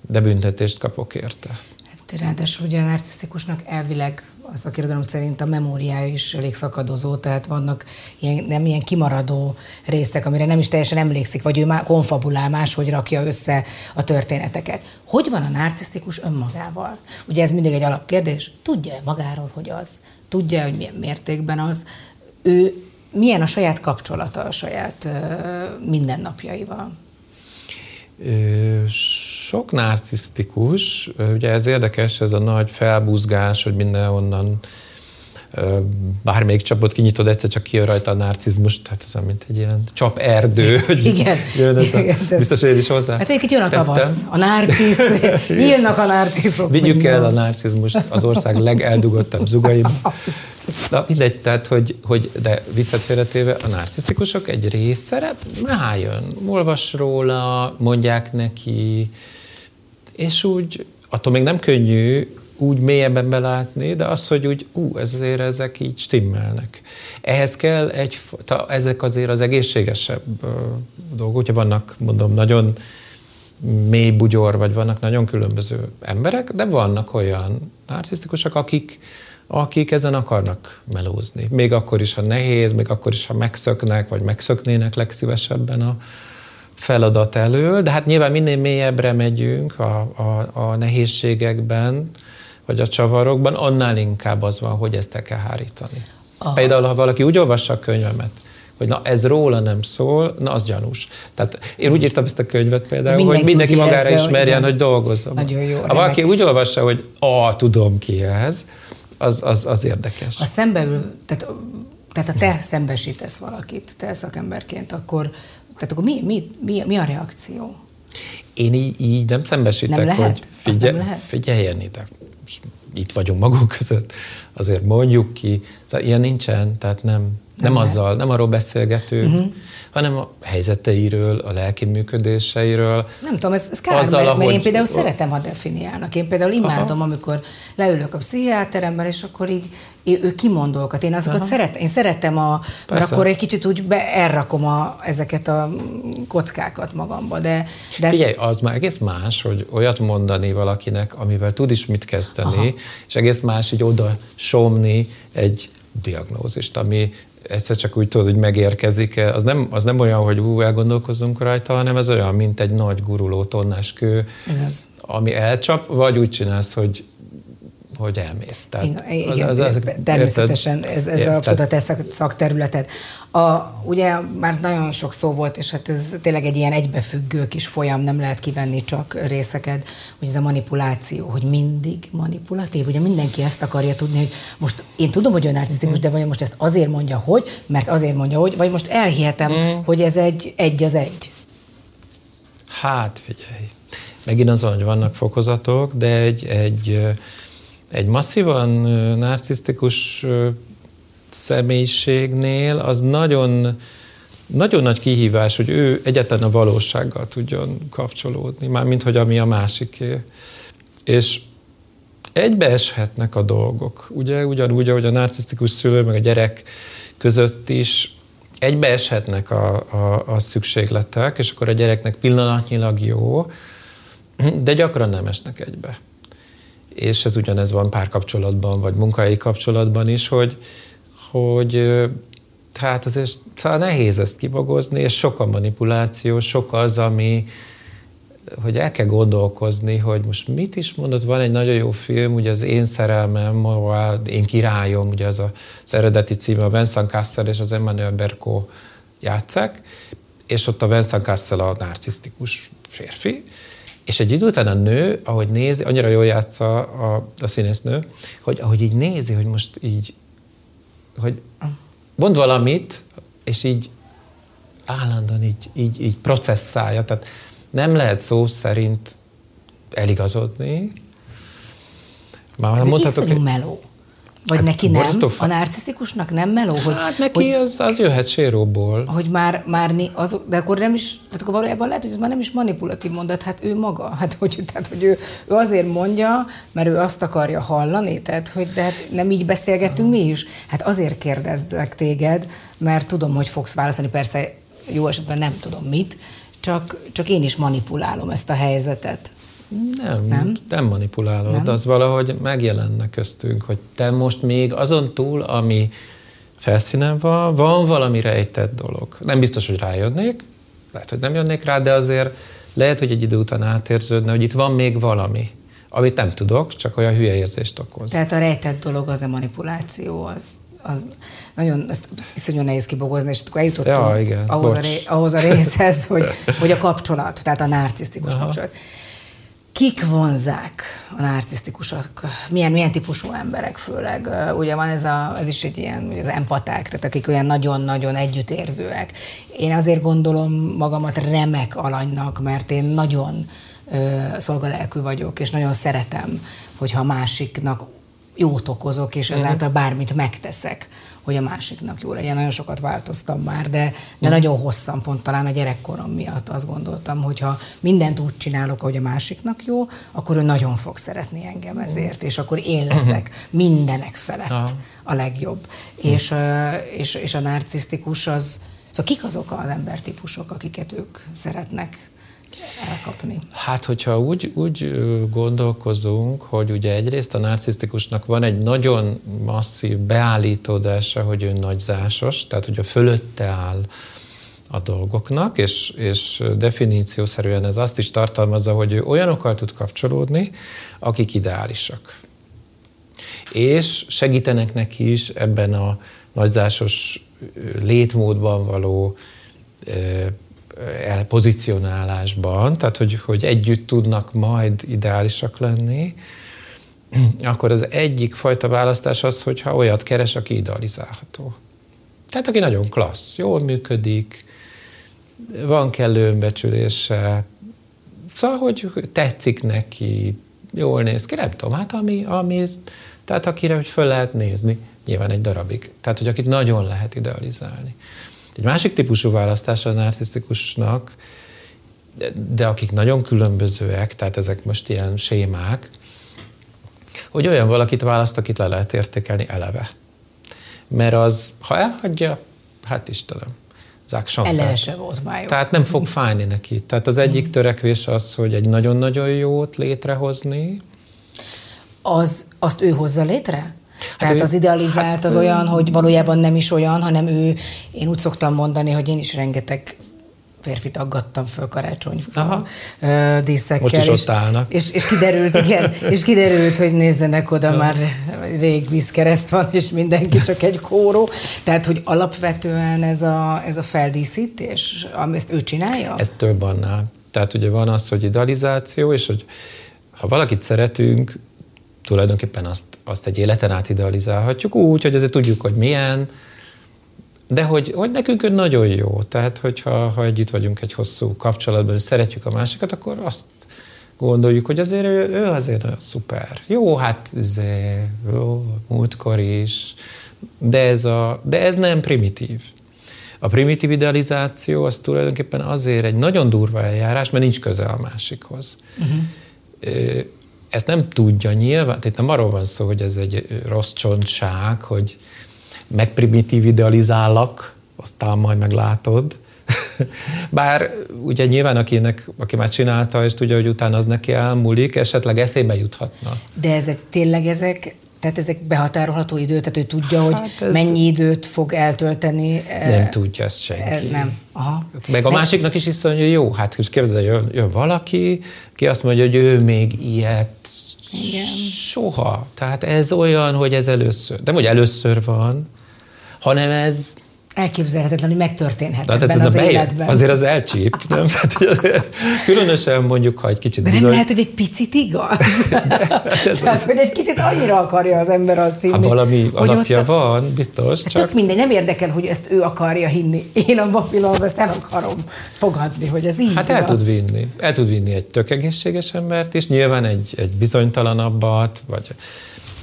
de büntetést kapok érte. Hát ráadásul ugye a narcisztikusnak elvileg a szakirodalom szerint a memóriája is elég szakadozó, tehát vannak ilyen, nem ilyen kimaradó részek, amire nem is teljesen emlékszik, vagy ő már konfabulál, máshogy rakja össze a történeteket. Hogy van a narcisztikus önmagával? Ugye ez mindig egy alapkérdés. Tudja magáról, hogy az? Tudja, hogy milyen mértékben az? Ő milyen a saját kapcsolata a saját uh, mindennapjaival? Sok narcisztikus, ugye ez érdekes, ez a nagy felbuzgás, hogy mindenhonnan bármelyik csapot kinyitod, egyszer csak kijön rajta a narcizmus, tehát ez mint egy ilyen csap erdő. Hogy igen. Jön ez a, igen biztos, hogy is hozzá. Hát egyébként jön a tavasz, a narcisz, nyílnak a narciszok. Vigyük el a narcizmust az ország legeldugottabb zugaim. Na mindegy, tehát, hogy, hogy de viccet félretéve, a narcisztikusok egy része rájön, olvas róla, mondják neki, és úgy, attól még nem könnyű úgy mélyebben belátni, de az, hogy úgy, ú, ezért ezek így stimmelnek. Ehhez kell egy, ta, ezek azért az egészségesebb dolgok, hogyha vannak, mondom, nagyon mély bugyor, vagy vannak nagyon különböző emberek, de vannak olyan narcisztikusok, akik, akik ezen akarnak melózni. Még akkor is, ha nehéz, még akkor is, ha megszöknek, vagy megszöknének legszívesebben a feladat elől, de hát nyilván minél mélyebbre megyünk a, a, a nehézségekben, vagy a csavarokban, annál inkább az van, hogy ezt el kell hárítani. Aha. Például, ha valaki úgy olvassa a könyvemet, hogy na ez róla nem szól, na az gyanús. Tehát én úgy írtam ezt a könyvet például, mindenki hogy mindenki magára ismerjen, hogy dolgozzam. Nagyon jó. Ha valaki úgy olvassa, hogy a tudom ki ez, az, az, az érdekes. A szembeül, tehát, tehát ha te szembesítesz valakit, te szakemberként, akkor, tehát akkor mi, mi, mi, mi a reakció? Én így, így nem szembesítek, nem lehet? hogy figyel, nem lehet? figyeljen ide. Itt vagyunk magunk között, azért mondjuk ki. Szóval ilyen nincsen, tehát nem, nem, nem azzal, nem arról beszélgetünk, uh-huh. Hanem a helyzeteiről, a lelki működéseiről. Nem tudom, ez, ez kár, azzal, mert, mert én például szeretem, ha definiálnak. Én például imádom, Aha. amikor leülök a pszichiáteremben, és akkor így ő kimondolkat. Én azokat szeretem, én szeretem, a, mert akkor egy kicsit úgy be, elrakom a, ezeket a kockákat magamba. De, de... Figyelj, az már egész más, hogy olyat mondani valakinek, amivel tud is mit kezdeni, Aha. és egész más így oda somni egy diagnózist, ami egyszer csak úgy tudod, hogy megérkezik, az nem, az nem olyan, hogy ú, elgondolkozunk rajta, hanem ez olyan, mint egy nagy guruló tonnás kő, Ez. ami elcsap, vagy úgy csinálsz, hogy hogy elmész. Tehát igen, az, az, az, természetesen ez, ez érted? abszolút a te szakterületed. A, ugye már nagyon sok szó volt, és hát ez tényleg egy ilyen egybefüggő kis folyam, nem lehet kivenni csak részeket, hogy ez a manipuláció, hogy mindig manipulatív. Ugye mindenki ezt akarja tudni, hogy most én tudom, hogy ő narcisztikus, de vagy most ezt azért mondja, hogy, mert azért mondja, hogy, vagy most elhihetem, mm. hogy ez egy egy az egy. Hát figyelj, megint azon, hogy vannak fokozatok, de egy, egy egy masszívan narcisztikus személyiségnél az nagyon, nagyon nagy kihívás, hogy ő egyetlen a valósággal tudjon kapcsolódni, mármint hogy ami a másiké. És egybeeshetnek a dolgok, ugye? Ugyanúgy, ahogy a narcisztikus szülő meg a gyerek között is egybeeshetnek a, a, a szükségletek, és akkor a gyereknek pillanatnyilag jó, de gyakran nem esnek egybe és ez ugyanez van párkapcsolatban, vagy munkahelyi kapcsolatban is, hogy, hogy tehát azért szóval nehéz ezt kibogozni, és sok a manipuláció, sok az, ami, hogy el kell gondolkozni, hogy most mit is mondott, van egy nagyon jó film, ugye az Én szerelmem, Én királyom, ugye az, a, az eredeti címe, a Vincent Cassel és az Emmanuel Berko játszák, és ott a Vincent Cassel a narcisztikus férfi, és egy idő után a nő, ahogy nézi, annyira jól játsza a, a színésznő, hogy ahogy így nézi, hogy most így, hogy mond valamit, és így állandóan így, így, így processzálja. Tehát nem lehet szó szerint eligazodni. Már Ez mondhatok, meló. Vagy hát neki nem? A narcisztikusnak nem meló? Hogy, hát neki hogy, az, az jöhet séróból. Hogy már, már az, de akkor nem is, tehát akkor valójában lehet, hogy ez már nem is manipulatív mondat, hát ő maga. Hát hogy, tehát, hogy ő, ő azért mondja, mert ő azt akarja hallani, tehát hogy de hát nem így beszélgetünk mi is. Hát azért kérdezlek téged, mert tudom, hogy fogsz válaszolni, persze jó esetben nem tudom mit, csak, csak én is manipulálom ezt a helyzetet. Nem, nem, nem manipulálod, nem? az valahogy megjelenne köztünk, hogy te most még azon túl, ami felszínen van, van valami rejtett dolog. Nem biztos, hogy rájönnék, lehet, hogy nem jönnék rá, de azért lehet, hogy egy idő után átérződne, hogy itt van még valami, amit nem tudok, csak olyan hülye érzést okoz. Tehát a rejtett dolog az a manipuláció, az, az nagyon, ezt iszonyú nehéz kibogozni, és akkor eljutottunk ja, igen, ahhoz, a, ré, ahhoz a részhez, hogy, hogy a kapcsolat, tehát a narcisztikus Aha. kapcsolat kik vonzák a narcisztikusok, milyen, milyen típusú emberek főleg. Ugye van ez, a, ez is egy ilyen, ugye az empaták, tehát akik olyan nagyon-nagyon együttérzőek. Én azért gondolom magamat remek alanynak, mert én nagyon ö, szolgalelkű vagyok, és nagyon szeretem, hogyha a másiknak jót okozok, és ezáltal bármit megteszek hogy a másiknak jó legyen. Nagyon sokat változtam már, de, de mm. nagyon hosszan, pont talán a gyerekkorom miatt azt gondoltam, hogy ha mindent úgy csinálok, hogy a másiknak jó, akkor ő nagyon fog szeretni engem ezért, és akkor én leszek mindenek felett a legjobb. És, és, és a narcisztikus az, Szóval kik azok az embertípusok, akiket ők szeretnek elkapni? Hát, hogyha úgy, úgy gondolkozunk, hogy ugye egyrészt a narcisztikusnak van egy nagyon masszív beállítódása, hogy ő nagyzásos, tehát hogy a fölötte áll a dolgoknak, és, és definíciószerűen ez azt is tartalmazza, hogy ő olyanokkal tud kapcsolódni, akik ideálisak. És segítenek neki is ebben a nagyzásos létmódban való elpozicionálásban, tehát hogy, hogy együtt tudnak majd ideálisak lenni, akkor az egyik fajta választás az, hogyha olyat keres, aki idealizálható. Tehát aki nagyon klassz, jól működik, van kellő önbecsülése, szóval, hogy tetszik neki, jól néz ki, nem tudom, hát ami, ami tehát akire hogy föl lehet nézni, nyilván egy darabig. Tehát, hogy akit nagyon lehet idealizálni. Egy másik típusú választás a narcisztikusnak, de, de akik nagyon különbözőek, tehát ezek most ilyen sémák, hogy olyan valakit választ, akit le lehet értékelni eleve. Mert az, ha elhagyja, hát Istenem, Zák Eleve se volt már jó. Tehát nem fog fájni neki. Tehát az egyik törekvés az, hogy egy nagyon-nagyon jót létrehozni. Az, azt ő hozza létre? Hát Tehát az idealizált hát, az olyan, hogy valójában nem is olyan, hanem ő, én úgy szoktam mondani, hogy én is rengeteg férfit aggattam föl karácsony díszekkel. Most is ott állnak. És, és, kiderült, igen, és kiderült, hogy nézzenek oda, már rég vízkereszt van, és mindenki csak egy kóró. Tehát, hogy alapvetően ez a, ez a feldíszítés, ezt ő csinálja? Ez több annál. Tehát ugye van az, hogy idealizáció, és hogy ha valakit szeretünk, tulajdonképpen azt, azt egy életen át idealizálhatjuk úgy, hogy azért tudjuk, hogy milyen, de hogy, hogy nekünk ő nagyon jó. Tehát, hogyha ha együtt vagyunk egy hosszú kapcsolatban, és szeretjük a másikat, akkor azt gondoljuk, hogy azért ő, ő azért nagyon szuper. Jó, hát ez jó, múltkor is, de ez, a, de ez nem primitív. A primitív idealizáció az tulajdonképpen azért egy nagyon durva eljárás, mert nincs köze a másikhoz. Uh-huh ezt nem tudja nyilván, itt nem arról van szó, hogy ez egy rossz csontság, hogy megprimitív idealizállak, aztán majd meglátod. Bár ugye nyilván akinek, aki már csinálta, és tudja, hogy utána az neki elmúlik, esetleg eszébe juthatna. De ezek tényleg ezek tehát ezek behatárolható idő, tehát ő tudja, hát hogy ez... mennyi időt fog eltölteni. Nem tudja ezt senki. Nem. Aha. Meg a másiknak is iszony, hogy jó, hát képzeld, jön, jön valaki, ki azt mondja, hogy ő még ilyet Igen. soha. Tehát ez olyan, hogy ez először. Nem, hogy először van, hanem ez elképzelhetetlen, hogy megtörténhet hát ebben ez az bejön, életben. Azért az elcsíp, nem? Tehát, hogy az, különösen mondjuk, ha egy kicsit De nem bizony... lehet, hogy egy picit igaz? hát ez Tehát, az... hogy egy kicsit annyira akarja az ember azt hinni. Ha valami hogy alapja ott... van, biztos. Hát csak mindegy, nem érdekel, hogy ezt ő akarja hinni. Én a papilom, ezt el akarom fogadni, hogy ez így Hát el tud vinni. El tud vinni egy tök egészséges embert is, nyilván egy, egy bizonytalanabbat, vagy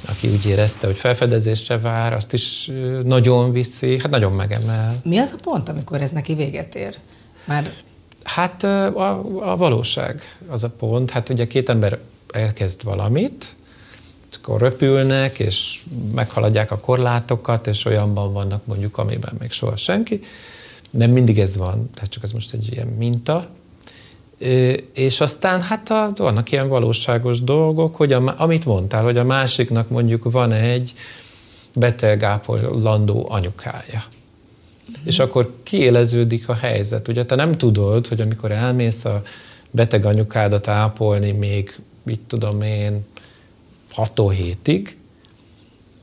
aki úgy érezte, hogy felfedezésre vár, azt is nagyon viszi, hát nagyon megemel. Mi az a pont, amikor ez neki véget ér? Már... Hát a, a valóság az a pont. Hát ugye két ember elkezd valamit, akkor röpülnek, és meghaladják a korlátokat, és olyanban vannak mondjuk, amiben még soha senki. Nem mindig ez van, tehát csak ez most egy ilyen minta. És aztán hát a, vannak ilyen valóságos dolgok, hogy a, amit mondtál, hogy a másiknak mondjuk van egy beteg ápolandó anyukája. Mm. És akkor kiéleződik a helyzet. Ugye te nem tudod, hogy amikor elmész a beteg anyukádat ápolni még, mit tudom én, 6 hétig,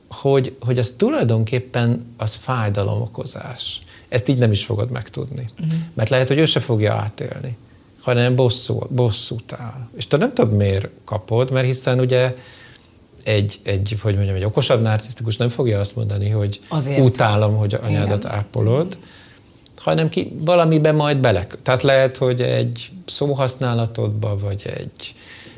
hogy, hogy az tulajdonképpen az fájdalomokozás. Ezt így nem is fogod megtudni. Uh-huh. Mert lehet, hogy ő se fogja átélni hanem bosszú, bosszút áll. És te nem tudod, miért kapod, mert hiszen ugye egy, egy, hogy mondjam, egy okosabb narcisztikus nem fogja azt mondani, hogy Azért. utálom, hogy anyádat Igen. ápolod, hanem ki valamiben majd bele. Tehát lehet, hogy egy szóhasználatodba, vagy egy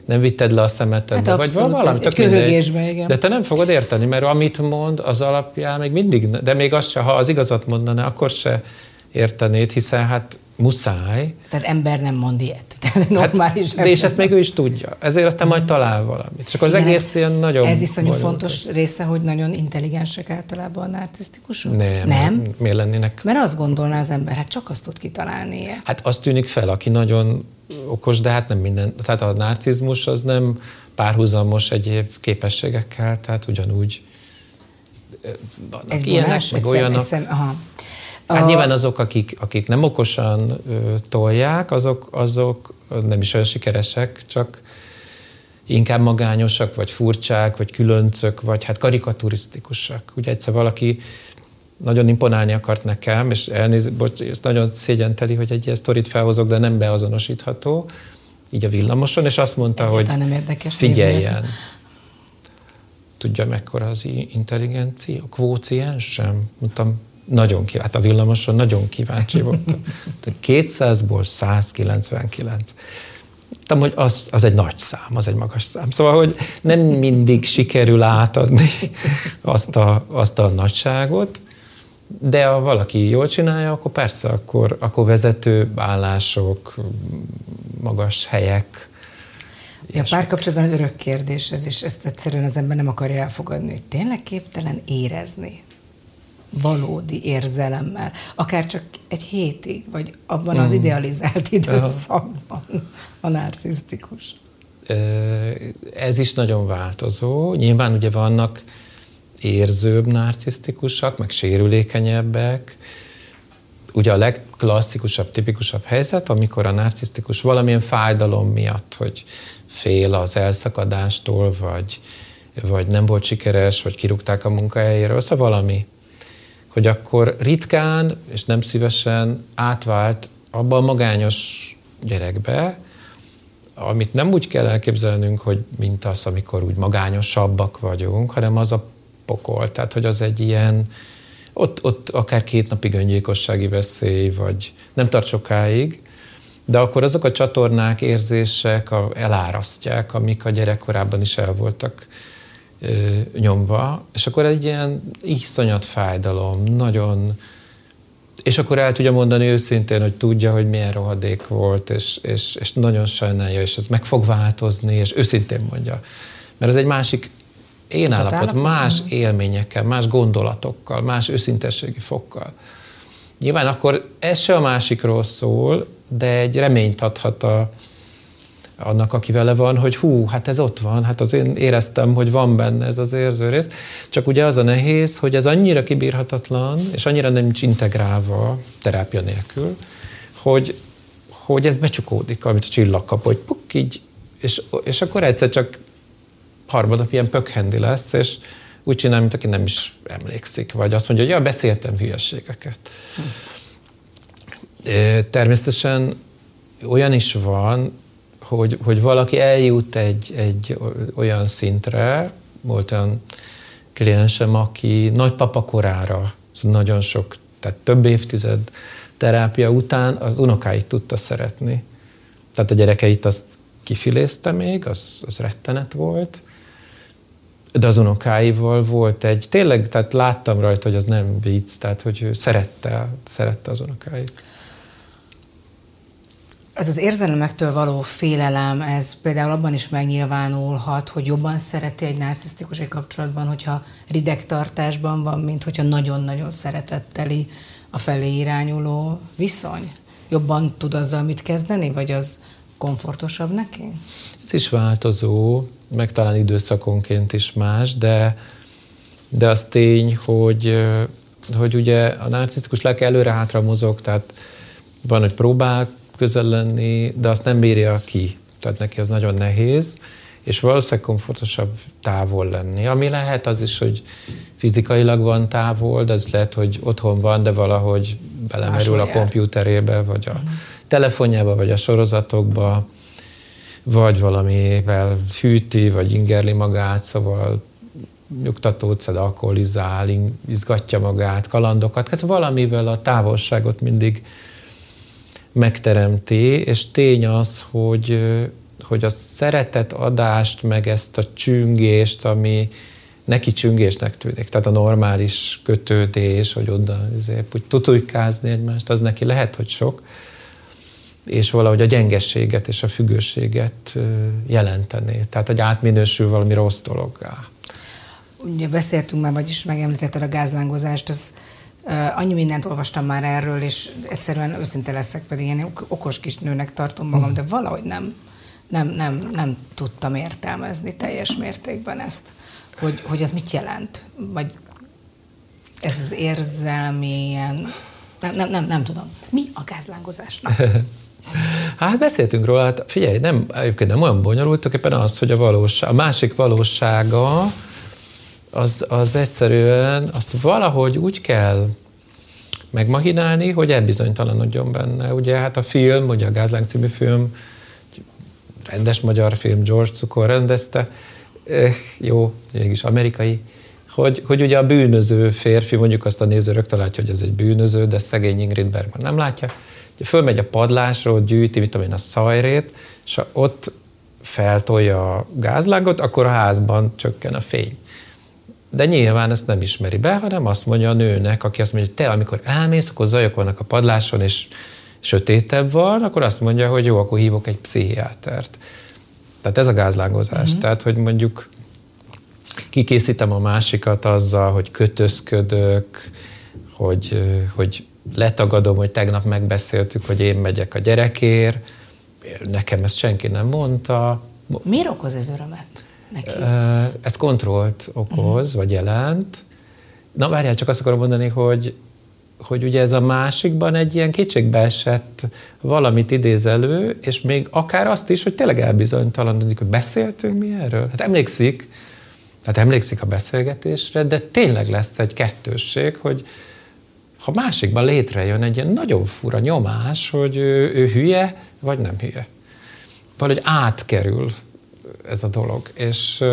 nem vitted le a szemetedbe, hát vagy valami. Egy köhögésbe, igen. De te nem fogod érteni, mert amit mond, az alapján még mindig, de még azt se, ha az igazat mondaná, akkor se értenéd, hiszen hát muszáj. Tehát ember nem mond ilyet. Tehát normális hát, De és ezt még ő is tudja. Ezért aztán majd talál valamit. És akkor az Igen, egész ilyen nagyon... Ez iszonyú fontos része, hogy nagyon intelligensek általában a narcisztikusok? Nem. Nem? Miért lennének? Mert azt gondolná az ember, hát csak azt tud kitalálni ilyet. Hát azt tűnik fel, aki nagyon okos, de hát nem minden. Tehát a narcizmus az nem párhuzamos egyéb képességekkel, tehát ugyanúgy vannak egy ilyenek, vonás, meg egy olyanok. Szem, egy szem, aha. Hát a... nyilván azok, akik, akik nem okosan ö, tolják, azok, azok nem is olyan sikeresek, csak inkább magányosak, vagy furcsák, vagy különcök, vagy hát karikaturisztikusak. Ugye egyszer valaki nagyon imponálni akart nekem, és elnéz, bocs, és nagyon szégyenteli, hogy egy ilyen sztorit felhozok, de nem beazonosítható, így a villamoson, és azt mondta, Egyáltalán hogy nem érdekes, figyeljen. Tudja, mekkora az intelligencia? Kvóciens sem? Mondtam, nagyon kíváncsi, hát a villamoson nagyon kíváncsi voltam. 200-ból 199. Tudom, hogy az, az egy nagy szám, az egy magas szám. Szóval, hogy nem mindig sikerül átadni azt a, azt a nagyságot, de ha valaki jól csinálja, akkor persze, akkor, akkor vezető állások, magas helyek. Ja, párkapcsolatban örök kérdés ez, és ezt egyszerűen az ember nem akarja elfogadni, hogy tényleg képtelen érezni valódi érzelemmel, akár csak egy hétig, vagy abban az mm. idealizált időszakban a narcisztikus. Ez is nagyon változó. Nyilván ugye vannak érzőbb narcisztikusak, meg sérülékenyebbek. Ugye a legklasszikusabb, tipikusabb helyzet, amikor a narcisztikus valamilyen fájdalom miatt, hogy fél az elszakadástól, vagy, vagy nem volt sikeres, vagy kirúgták a munkahelyéről, szóval valami hogy akkor ritkán és nem szívesen átvált abban a magányos gyerekbe, amit nem úgy kell elképzelnünk, hogy mint az, amikor úgy magányosabbak vagyunk, hanem az a pokol. Tehát, hogy az egy ilyen, ott, ott akár két napig öngyilkossági veszély, vagy nem tart sokáig, de akkor azok a csatornák, érzések elárasztják, amik a gyerekkorában is el voltak nyomva, és akkor egy ilyen iszonyat fájdalom, nagyon, és akkor el tudja mondani őszintén, hogy tudja, hogy milyen rohadék volt, és, és, és nagyon sajnálja, és ez meg fog változni, és őszintén mondja. Mert ez egy másik én állapot, állapot, más élményekkel, más gondolatokkal, más őszintességi fokkal. Nyilván akkor ez se a másikról szól, de egy reményt adhat a, annak, aki vele van, hogy hú, hát ez ott van, hát az én éreztem, hogy van benne ez az érző rész. Csak ugye az a nehéz, hogy ez annyira kibírhatatlan, és annyira nem nincs integrálva terápia nélkül, hogy, hogy ez becsukódik, amit a csillag kap, hogy puk, így, és, és akkor egyszer csak harmadnap ilyen pökhendi lesz, és úgy csinál, mint aki nem is emlékszik, vagy azt mondja, hogy ja, beszéltem hülyeségeket. Természetesen olyan is van, hogy, hogy valaki eljut egy, egy olyan szintre, volt olyan kliensem, aki nagypapa korára, nagyon sok, tehát több évtized terápia után az unokáit tudta szeretni. Tehát a gyerekeit azt kifilézte még, az, az rettenet volt, de az unokáival volt egy, tényleg, tehát láttam rajta, hogy az nem vicc, tehát hogy ő szerette, szerette az unokáit. Ez az érzelmektől való félelem, ez például abban is megnyilvánulhat, hogy jobban szereti egy narcisztikus egy kapcsolatban, hogyha rideg tartásban van, mint hogyha nagyon-nagyon szeretetteli a felé irányuló viszony. Jobban tud azzal mit kezdeni, vagy az komfortosabb neki? Ez is változó, meg talán időszakonként is más, de, de az tény, hogy, hogy ugye a narcisztikus lelke előre-hátra mozog, tehát van, hogy próbál közel lenni, de azt nem bírja ki. Tehát neki az nagyon nehéz, és valószínűleg komfortosabb távol lenni. Ami lehet az is, hogy fizikailag van távol, de az lehet, hogy otthon van, de valahogy belemerül a kompjúterébe, vagy a uh-huh. telefonjába, vagy a sorozatokba, vagy valamivel hűti, vagy ingerli magát, szóval nyugtatót szed, alkoholizál, izgatja magát, kalandokat, ez valamivel a távolságot mindig megteremti, és tény az, hogy, hogy a szeretet adást, meg ezt a csüngést, ami neki csüngésnek tűnik, tehát a normális kötődés, hogy oda azért, úgy tutujkázni egymást, az neki lehet, hogy sok, és valahogy a gyengességet és a függőséget jelenteni. Tehát, hogy átminősül valami rossz dologgá. Ugye beszéltünk már, vagyis megemlítetted a gázlángozást, az annyi mindent olvastam már erről, és egyszerűen őszinte leszek, pedig én okos kis nőnek tartom magam, de valahogy nem, nem, nem, nem tudtam értelmezni teljes mértékben ezt, hogy, hogy ez mit jelent, vagy ez az érzelmi ilyen, nem, nem, nem, nem tudom. Mi a gázlángozásnak? Hát beszéltünk róla, hát figyelj, nem, egyébként nem olyan bonyolult, éppen az, hogy a, valóság, a másik valósága az, az egyszerűen azt valahogy úgy kell megmahinálni, hogy elbizonytalanodjon benne. Ugye hát a film, ugye a Gázláng című film, rendes magyar film, George Cukor rendezte, eh, jó, mégis amerikai, hogy, hogy ugye a bűnöző férfi, mondjuk azt a néző rögtön látja, hogy ez egy bűnöző, de szegény Ingrid Bergman nem látja, fölmegy a padlásról, gyűjti, mit tudom én, a szajrét, és ott feltolja a gázlágot, akkor a házban csökken a fény. De nyilván ezt nem ismeri be, hanem azt mondja a nőnek, aki azt mondja, hogy te, amikor elmész, akkor zajok vannak a padláson, és sötétebb van, akkor azt mondja, hogy jó, akkor hívok egy pszichiátert. Tehát ez a gázlángozás. Mm-hmm. Tehát, hogy mondjuk kikészítem a másikat azzal, hogy kötözködök, hogy, hogy letagadom, hogy tegnap megbeszéltük, hogy én megyek a gyerekért, nekem ezt senki nem mondta. Miért okoz ez örömet neki? Ez kontrollt okoz, uh-huh. vagy jelent. Na várjál, csak azt akarom mondani, hogy, hogy ugye ez a másikban egy ilyen kétségbeesett valamit idéz elő, és még akár azt is, hogy tényleg elbizonytalanodik, hogy beszéltünk mi erről. Hát emlékszik, hát emlékszik a beszélgetésre, de tényleg lesz egy kettősség, hogy, ha másikban létrejön egy ilyen nagyon fura nyomás, hogy ő, ő hülye, vagy nem hülye. Valahogy átkerül ez a dolog, és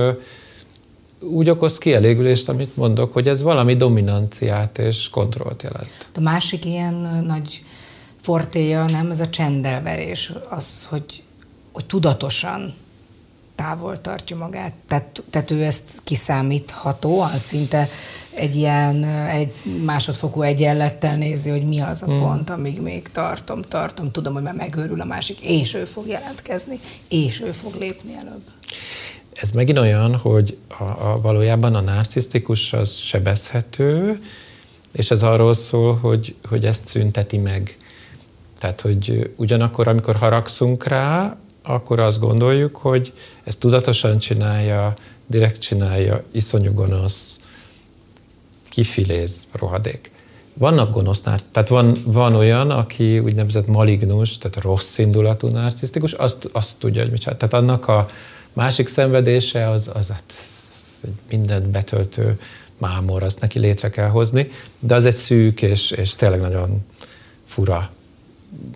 úgy okoz kielégülést, amit mondok, hogy ez valami dominanciát és kontrollt jelent. A másik ilyen nagy fortéja, nem, ez a csendelverés, az, hogy, hogy tudatosan távol tartja magát. Tehát, tehát ő ezt kiszámíthatóan, szinte egy ilyen egy másodfokú egyenlettel nézi, hogy mi az a hmm. pont, amíg még tartom, tartom, tudom, hogy már megőrül a másik, és ő fog jelentkezni, és ő fog lépni előbb. Ez megint olyan, hogy a, a, valójában a narcisztikus az sebezhető, és ez arról szól, hogy, hogy ezt szünteti meg. Tehát, hogy ugyanakkor, amikor haragszunk rá, akkor azt gondoljuk, hogy ezt tudatosan csinálja, direkt csinálja, iszonyú gonosz, kifiléz rohadék. Vannak gonosz tehát van, van olyan, aki úgynevezett malignus, tehát rossz indulatú narcisztikus, azt, azt tudja, hogy mit csinál. Tehát annak a másik szenvedése az, az hát egy mindent betöltő mámor, azt neki létre kell hozni, de az egy szűk és, és tényleg nagyon fura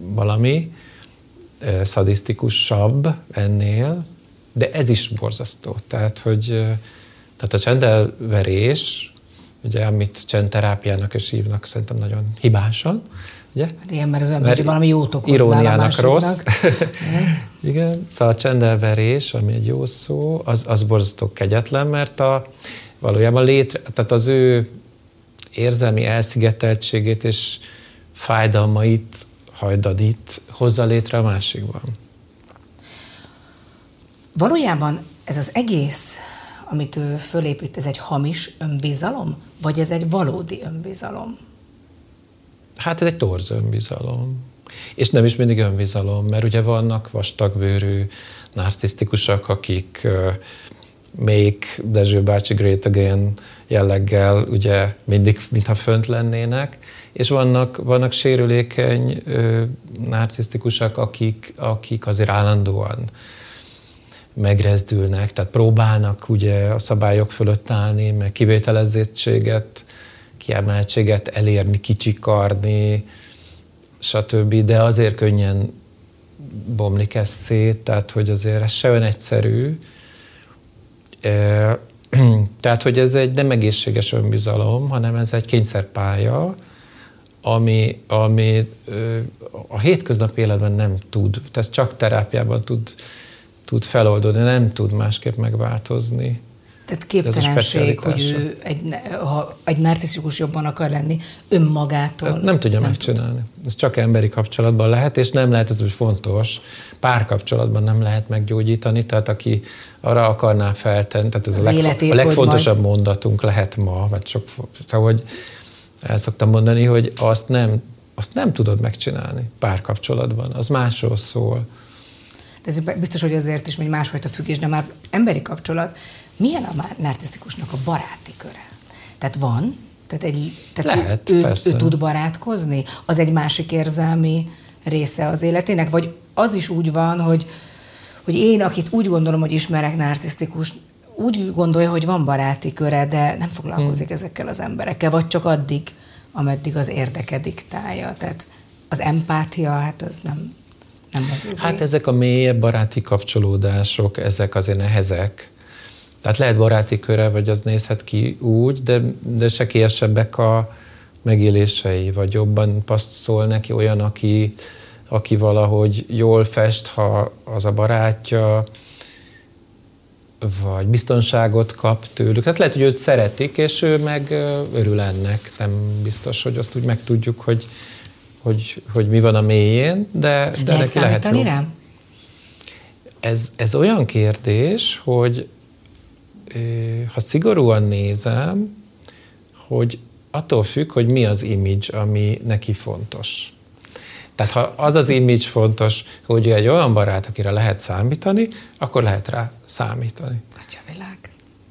valami, szadisztikusabb ennél, de ez is borzasztó. Tehát, hogy tehát a csendelverés, ugye, amit csendterápiának is hívnak, szerintem nagyon hibásan, ugye? Hát igen, mert az ember valami jót okoz Iróniának rossz. igen, szóval a csendelverés, ami egy jó szó, az, az borzasztó kegyetlen, mert a, valójában létre, tehát az ő érzelmi elszigeteltségét és fájdalmait hajdadít hozza létre a másikban. Valójában ez az egész, amit ő fölépít, ez egy hamis önbizalom, vagy ez egy valódi önbizalom? Hát ez egy torz önbizalom. És nem is mindig önbizalom, mert ugye vannak vastagbőrű narcisztikusak, akik uh, Make Dezső bácsi Great Again jelleggel ugye mindig, mintha fönt lennének, és vannak, vannak sérülékeny ö, narcisztikusak, akik, akik azért állandóan megrezdülnek, tehát próbálnak ugye a szabályok fölött állni, meg kivételezettséget, kiemeltséget elérni, kicsikarni, stb., de azért könnyen bomlik ez szét, tehát hogy azért ez se egyszerű. Tehát, hogy ez egy nem egészséges önbizalom, hanem ez egy kényszerpálya, ami, ami a hétköznapi életben nem tud, tehát csak terápiában tud, tud feloldódni, nem tud másképp megváltozni. Tehát képtelenség, hogy ő egy, ha egy narcisztikus jobban akar lenni önmagától. Ezt nem tudja nem megcsinálni. Tud. Ez csak emberi kapcsolatban lehet, és nem lehet, ez is fontos, párkapcsolatban nem lehet meggyógyítani, tehát aki arra akarná feltenni, tehát ez az a, leg, a legfontosabb mondatunk lehet ma, vagy sok, szóval, hogy el szoktam mondani, hogy azt nem, azt nem tudod megcsinálni párkapcsolatban, az másról szól. De ez biztos, hogy azért is, hogy másfajta függés, de már emberi kapcsolat. Milyen a már narcisztikusnak a baráti köre? Tehát van, tehát, egy, tehát Lehet, ő, ő, ő tud barátkozni? Az egy másik érzelmi része az életének? Vagy az is úgy van, hogy, hogy én, akit úgy gondolom, hogy ismerek narcisztikus, úgy gondolja, hogy van baráti köre, de nem foglalkozik hmm. ezekkel az emberekkel, vagy csak addig, ameddig az érdeke diktálja. Tehát az empátia, hát az nem, nem az ő Hát ezek a mélyebb baráti kapcsolódások, ezek azért nehezek. Tehát lehet baráti köre, vagy az nézhet ki úgy, de, de sekélyesebbek a megélései, vagy jobban passzol neki olyan, aki, aki valahogy jól fest, ha az a barátja, vagy biztonságot kap tőlük. Hát lehet, hogy őt szeretik, és ő meg örül ennek. Nem biztos, hogy azt úgy megtudjuk, hogy, hogy, hogy mi van a mélyén, de, de lehet neki lehet jó. rá? Ez, ez olyan kérdés, hogy ha szigorúan nézem, hogy attól függ, hogy mi az image, ami neki fontos. Tehát ha az az image fontos, hogy egy olyan barát, akire lehet számítani, akkor lehet rá számítani. Atya világ.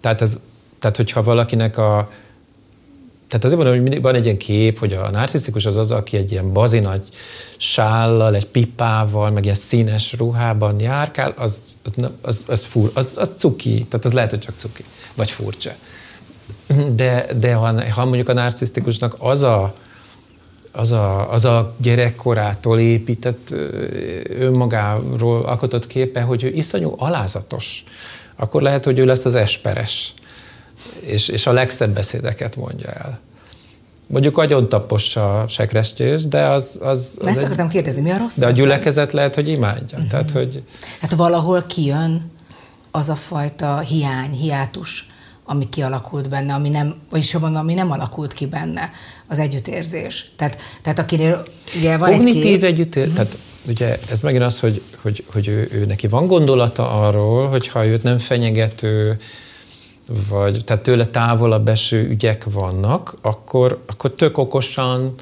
Tehát, ez, tehát hogyha valakinek a... Tehát azért mondom, hogy van egy ilyen kép, hogy a narcisztikus az az, aki egy ilyen bazinagy sállal, egy pipával, meg ilyen színes ruhában járkál, az, az, az, az, fur, az, az cuki, tehát az lehet, hogy csak cuki, vagy furcsa. De, de ha, ha mondjuk a narcisztikusnak az a az a, az a gyerekkorától épített önmagáról alkotott képe, hogy ő iszonyú alázatos, akkor lehet, hogy ő lesz az esperes, és, és a legszebb beszédeket mondja el. Mondjuk agyon tapos a sekrestjés, de az... az, az Ezt egy, akartam kérdezni, mi a rossz? De a gyülekezet lehet, hogy imádja. Uh-huh. Tehát, hogy... Hát valahol kijön az a fajta hiány, hiátus, ami kialakult benne, ami nem, vagyis mondom, ami nem alakult ki benne, az együttérzés. Tehát, tehát akinél ugye van egy kép... együttérzés, tehát ugye ez megint az, hogy, hogy, hogy ő, ő, neki van gondolata arról, hogy ha őt nem fenyegető, vagy tehát tőle távolabb eső ügyek vannak, akkor, akkor tök okosan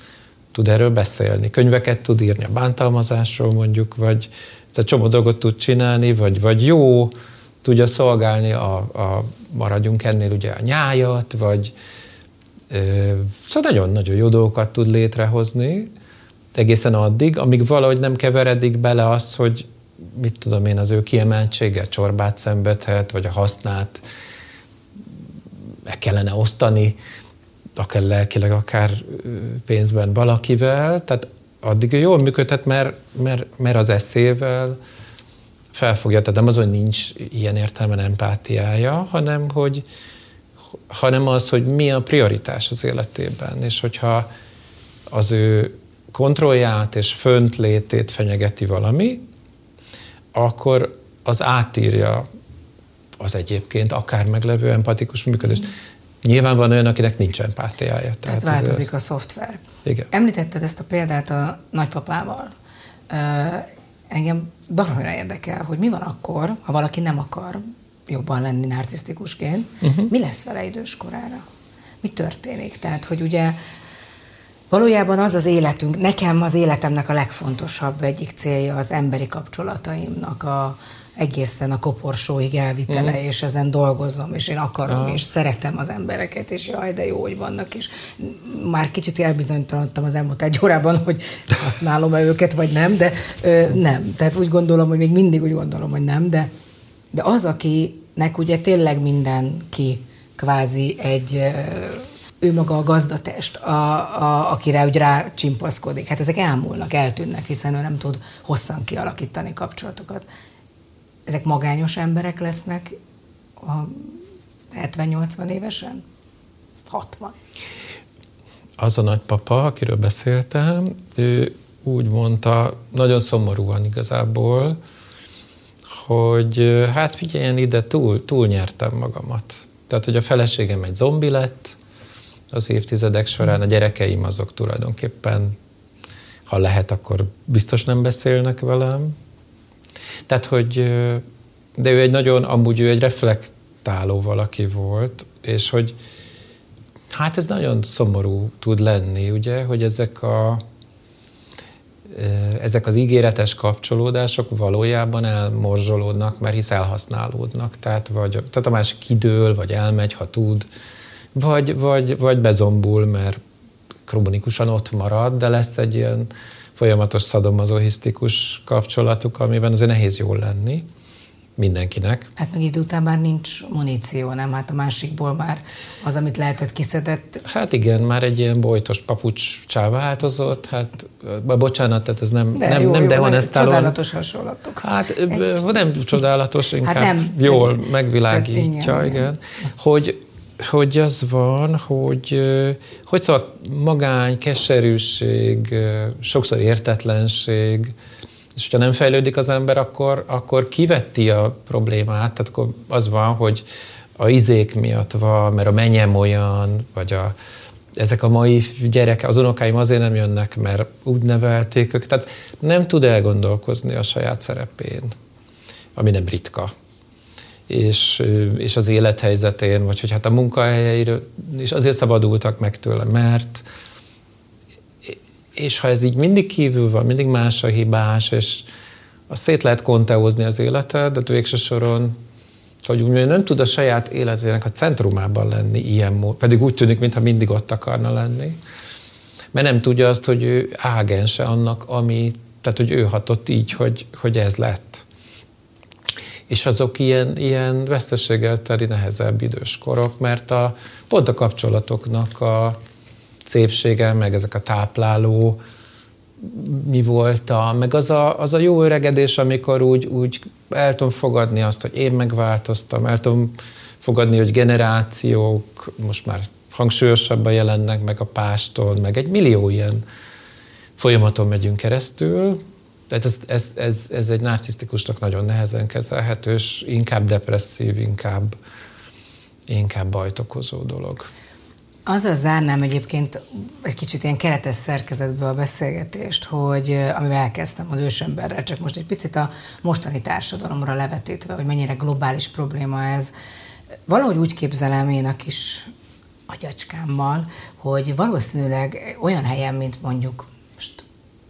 tud erről beszélni. Könyveket tud írni a bántalmazásról mondjuk, vagy tehát csomó dolgot tud csinálni, vagy, vagy jó, tudja szolgálni a, a maradjunk ennél ugye a nyájat, vagy szóval nagyon-nagyon jó dolgokat tud létrehozni, egészen addig, amíg valahogy nem keveredik bele az, hogy mit tudom én, az ő kiemeltsége csorbát szenvedhet, vagy a hasznát meg kellene osztani, akár lelkileg, akár pénzben valakivel, tehát addig jól működhet, mert, mert, mert az eszével felfogja, tehát nem az, hogy nincs ilyen értelmen empátiája, hanem hogy, hanem az, hogy mi a prioritás az életében, és hogyha az ő kontrollját és föntlétét fenyegeti valami, akkor az átírja az egyébként akár meglevő empatikus működést. Nyilván van olyan, akinek nincs empátiája. Tehát, tehát változik ez... a szoftver. Igen. Említetted ezt a példát a nagypapával. Engem baromira érdekel, hogy mi van akkor, ha valaki nem akar jobban lenni narcisztikusként, uh-huh. mi lesz vele időskorára? Mi történik? Tehát, hogy ugye valójában az az életünk, nekem az életemnek a legfontosabb egyik célja az emberi kapcsolataimnak a, egészen a koporsóig elvitele, mm. és ezen dolgozom, és én akarom, ah. és szeretem az embereket, és jaj, de jó, hogy vannak, és már kicsit elbizonytalanodtam az elmúlt egy órában, hogy használom-e őket, vagy nem, de ö, nem. Tehát úgy gondolom, hogy még mindig úgy gondolom, hogy nem, de, de az, akinek ugye tényleg mindenki kvázi egy ő maga a gazdatest, a, a, akire úgy rá csimpaszkodik. Hát ezek elmúlnak, eltűnnek, hiszen ő nem tud hosszan kialakítani kapcsolatokat ezek magányos emberek lesznek a 70-80 évesen? 60. Az a nagypapa, akiről beszéltem, ő úgy mondta, nagyon szomorúan igazából, hogy hát figyeljen ide, túl, túl nyertem magamat. Tehát, hogy a feleségem egy zombi lett az évtizedek során, a gyerekeim azok tulajdonképpen, ha lehet, akkor biztos nem beszélnek velem, tehát, hogy de ő egy nagyon, amúgy ő egy reflektáló valaki volt, és hogy hát ez nagyon szomorú tud lenni, ugye, hogy ezek a ezek az ígéretes kapcsolódások valójában elmorzsolódnak, mert hisz elhasználódnak. Tehát, vagy, tehát a másik kidől, vagy elmegy, ha tud, vagy, vagy, vagy bezombul, mert krónikusan ott marad, de lesz egy ilyen folyamatos szadomazohisztikus kapcsolatuk, amiben azért nehéz jól lenni mindenkinek. Hát meg idő után már nincs muníció, nem? Hát a másikból már az, amit lehetett kiszedett. Hát igen, már egy ilyen bojtos papucs változott, hát bocsánat, tehát ez nem, de nem, jó, nem jó, dehonestálom. Csodálatos hasonlatok. Hát egy... nem csodálatos, inkább hát nem, jól megvilágítja, de, igen, igen. Hogy, hogy az van, hogy, hogy szóval magány, keserűség, sokszor értetlenség, és hogyha nem fejlődik az ember, akkor, akkor kivetti a problémát, tehát akkor az van, hogy a izék miatt van, mert a menyem olyan, vagy a, ezek a mai gyerekek, az unokáim azért nem jönnek, mert úgy nevelték őket. Tehát nem tud elgondolkozni a saját szerepén, ami nem ritka és, és az élethelyzetén, vagy hogy hát a munkahelyeiről is azért szabadultak meg tőle, mert és ha ez így mindig kívül van, mindig más a hibás, és azt szét lehet konteózni az életed, de végső soron hogy úgy mondjam, nem tud a saját életének a centrumában lenni ilyen mód, pedig úgy tűnik, mintha mindig ott akarna lenni, mert nem tudja azt, hogy ő ágense annak, ami, tehát hogy ő hatott így, hogy, hogy ez lett és azok ilyen, ilyen veszteséggel teli nehezebb időskorok, mert a, pont a kapcsolatoknak a szépsége, meg ezek a tápláló mi volt, a, meg az a, az a jó öregedés, amikor úgy, úgy el tudom fogadni azt, hogy én megváltoztam, el tudom fogadni, hogy generációk most már hangsúlyosabban jelennek meg a pástól, meg egy millió ilyen folyamaton megyünk keresztül, tehát ez, ez, ez, ez egy narcisztikusnak nagyon nehezen kezelhető, és inkább depresszív, inkább, inkább bajt okozó dolog. Azzal zárnám egyébként egy kicsit ilyen keretes szerkezetből a beszélgetést, hogy amivel elkezdtem az ősemberrel, csak most egy picit a mostani társadalomra levetítve, hogy mennyire globális probléma ez. Valahogy úgy képzelem én a kis agyacskámmal, hogy valószínűleg olyan helyen, mint mondjuk, most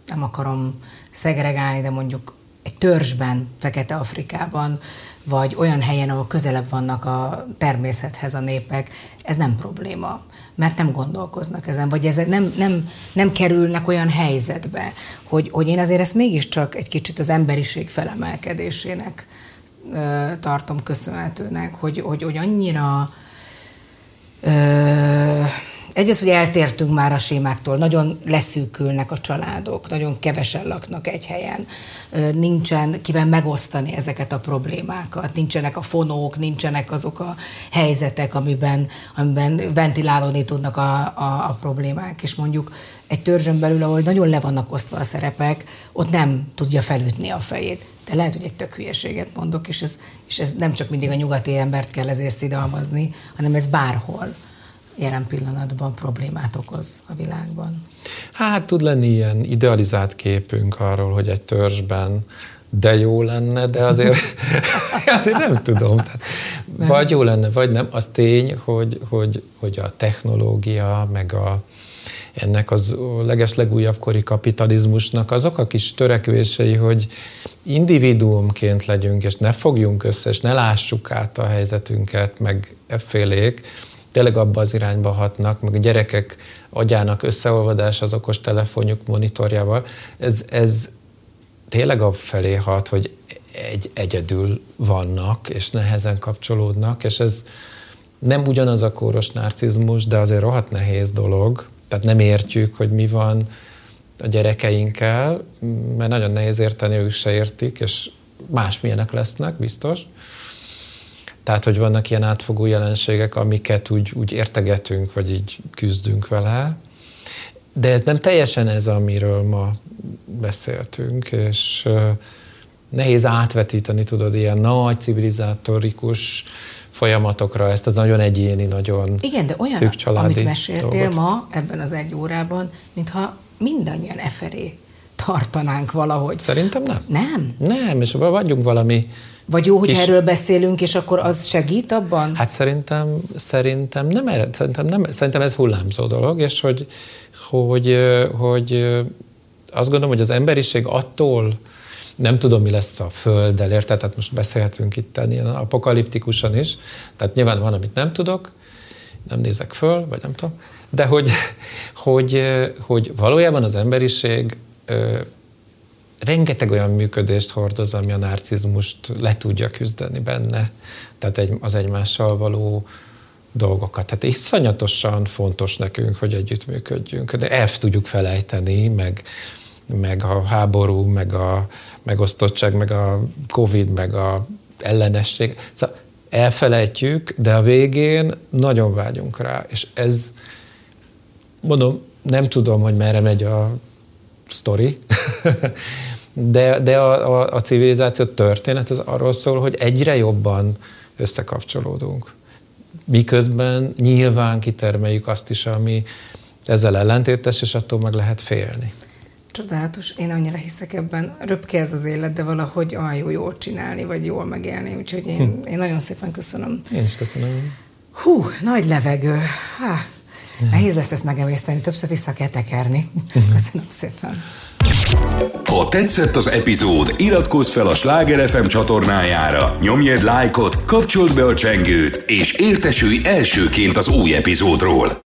nem akarom szegregálni, de mondjuk egy törzsben, Fekete Afrikában, vagy olyan helyen, ahol közelebb vannak a természethez a népek, ez nem probléma, mert nem gondolkoznak ezen, vagy ez nem, nem, nem kerülnek olyan helyzetbe, hogy, hogy én azért ezt mégiscsak egy kicsit az emberiség felemelkedésének tartom köszönhetőnek, hogy, hogy, hogy annyira egy az, hogy eltértünk már a sémáktól, nagyon leszűkülnek a családok, nagyon kevesen laknak egy helyen, nincsen kivel megosztani ezeket a problémákat, nincsenek a fonók, nincsenek azok a helyzetek, amiben, amiben ventilálódni tudnak a, a, a problémák, és mondjuk egy törzsön belül, ahol nagyon le vannak osztva a szerepek, ott nem tudja felütni a fejét. De lehet, hogy egy tök hülyeséget mondok, és ez, és ez nem csak mindig a nyugati embert kell ezért szidalmazni, hanem ez bárhol jelen pillanatban problémát okoz a világban? Hát tud lenni ilyen idealizált képünk arról, hogy egy törzsben de jó lenne, de azért, azért nem tudom. Tehát vagy jó lenne, vagy nem. Az tény, hogy, hogy, hogy a technológia, meg a, ennek az leges legújabb kori kapitalizmusnak azok a kis törekvései, hogy individuumként legyünk, és ne fogjunk össze, és ne lássuk át a helyzetünket, meg effélék, tényleg abba az irányba hatnak, meg a gyerekek agyának összeolvadás az okos telefonjuk monitorjával, ez, ez tényleg felé hat, hogy egy, egyedül vannak, és nehezen kapcsolódnak, és ez nem ugyanaz a kóros narcizmus, de azért rohadt nehéz dolog, tehát nem értjük, hogy mi van a gyerekeinkkel, mert nagyon nehéz érteni, ők se értik, és másmilyenek lesznek, biztos. Tehát, hogy vannak ilyen átfogó jelenségek, amiket úgy, úgy értegetünk, vagy így küzdünk vele. De ez nem teljesen ez, amiről ma beszéltünk, és nehéz átvetíteni, tudod, ilyen nagy civilizátorikus folyamatokra, ezt az nagyon egyéni, nagyon Igen, de olyan, szűk családi amit meséltél dolgot. ma ebben az egy órában, mintha mindannyian eferé tartanánk valahogy. Szerintem nem. Nem? Nem, és vagyunk valami vagy jó, hogy és erről beszélünk, és akkor az segít abban? Hát szerintem, szerintem nem, szerintem, nem, szerintem ez hullámzó dolog, és hogy, hogy, hogy azt gondolom, hogy az emberiség attól, nem tudom, mi lesz a Földdel, érted? Tehát most beszélhetünk itt ilyen apokaliptikusan is, tehát nyilván van, amit nem tudok, nem nézek föl, vagy nem tudom, de hogy, hogy, hogy valójában az emberiség rengeteg olyan működést hordoz, ami a narcizmust le tudja küzdeni benne, tehát egy, az egymással való dolgokat. Tehát iszonyatosan fontos nekünk, hogy együttműködjünk, de el tudjuk felejteni, meg, meg a háború, meg a megosztottság, meg a Covid, meg a ellenesség. Szóval elfelejtjük, de a végén nagyon vágyunk rá, és ez, mondom, nem tudom, hogy merre megy a sztori, de, de a, a, a civilizáció történet az arról szól, hogy egyre jobban összekapcsolódunk. Miközben nyilván kitermeljük azt is, ami ezzel ellentétes, és attól meg lehet félni. Csodálatos, én annyira hiszek ebben. Röpke ez az élet, de valahogy olyan jó jól csinálni, vagy jól megélni, úgyhogy én, hm. én nagyon szépen köszönöm. Én is köszönöm. Hú, nagy levegő. Há, nehéz lesz ezt megemészteni, többször vissza kell tekerni. Köszönöm szépen. Ha tetszett az epizód, iratkozz fel a Sláger FM csatornájára, nyomj egy lájkot, kapcsold be a csengőt, és értesülj elsőként az új epizódról.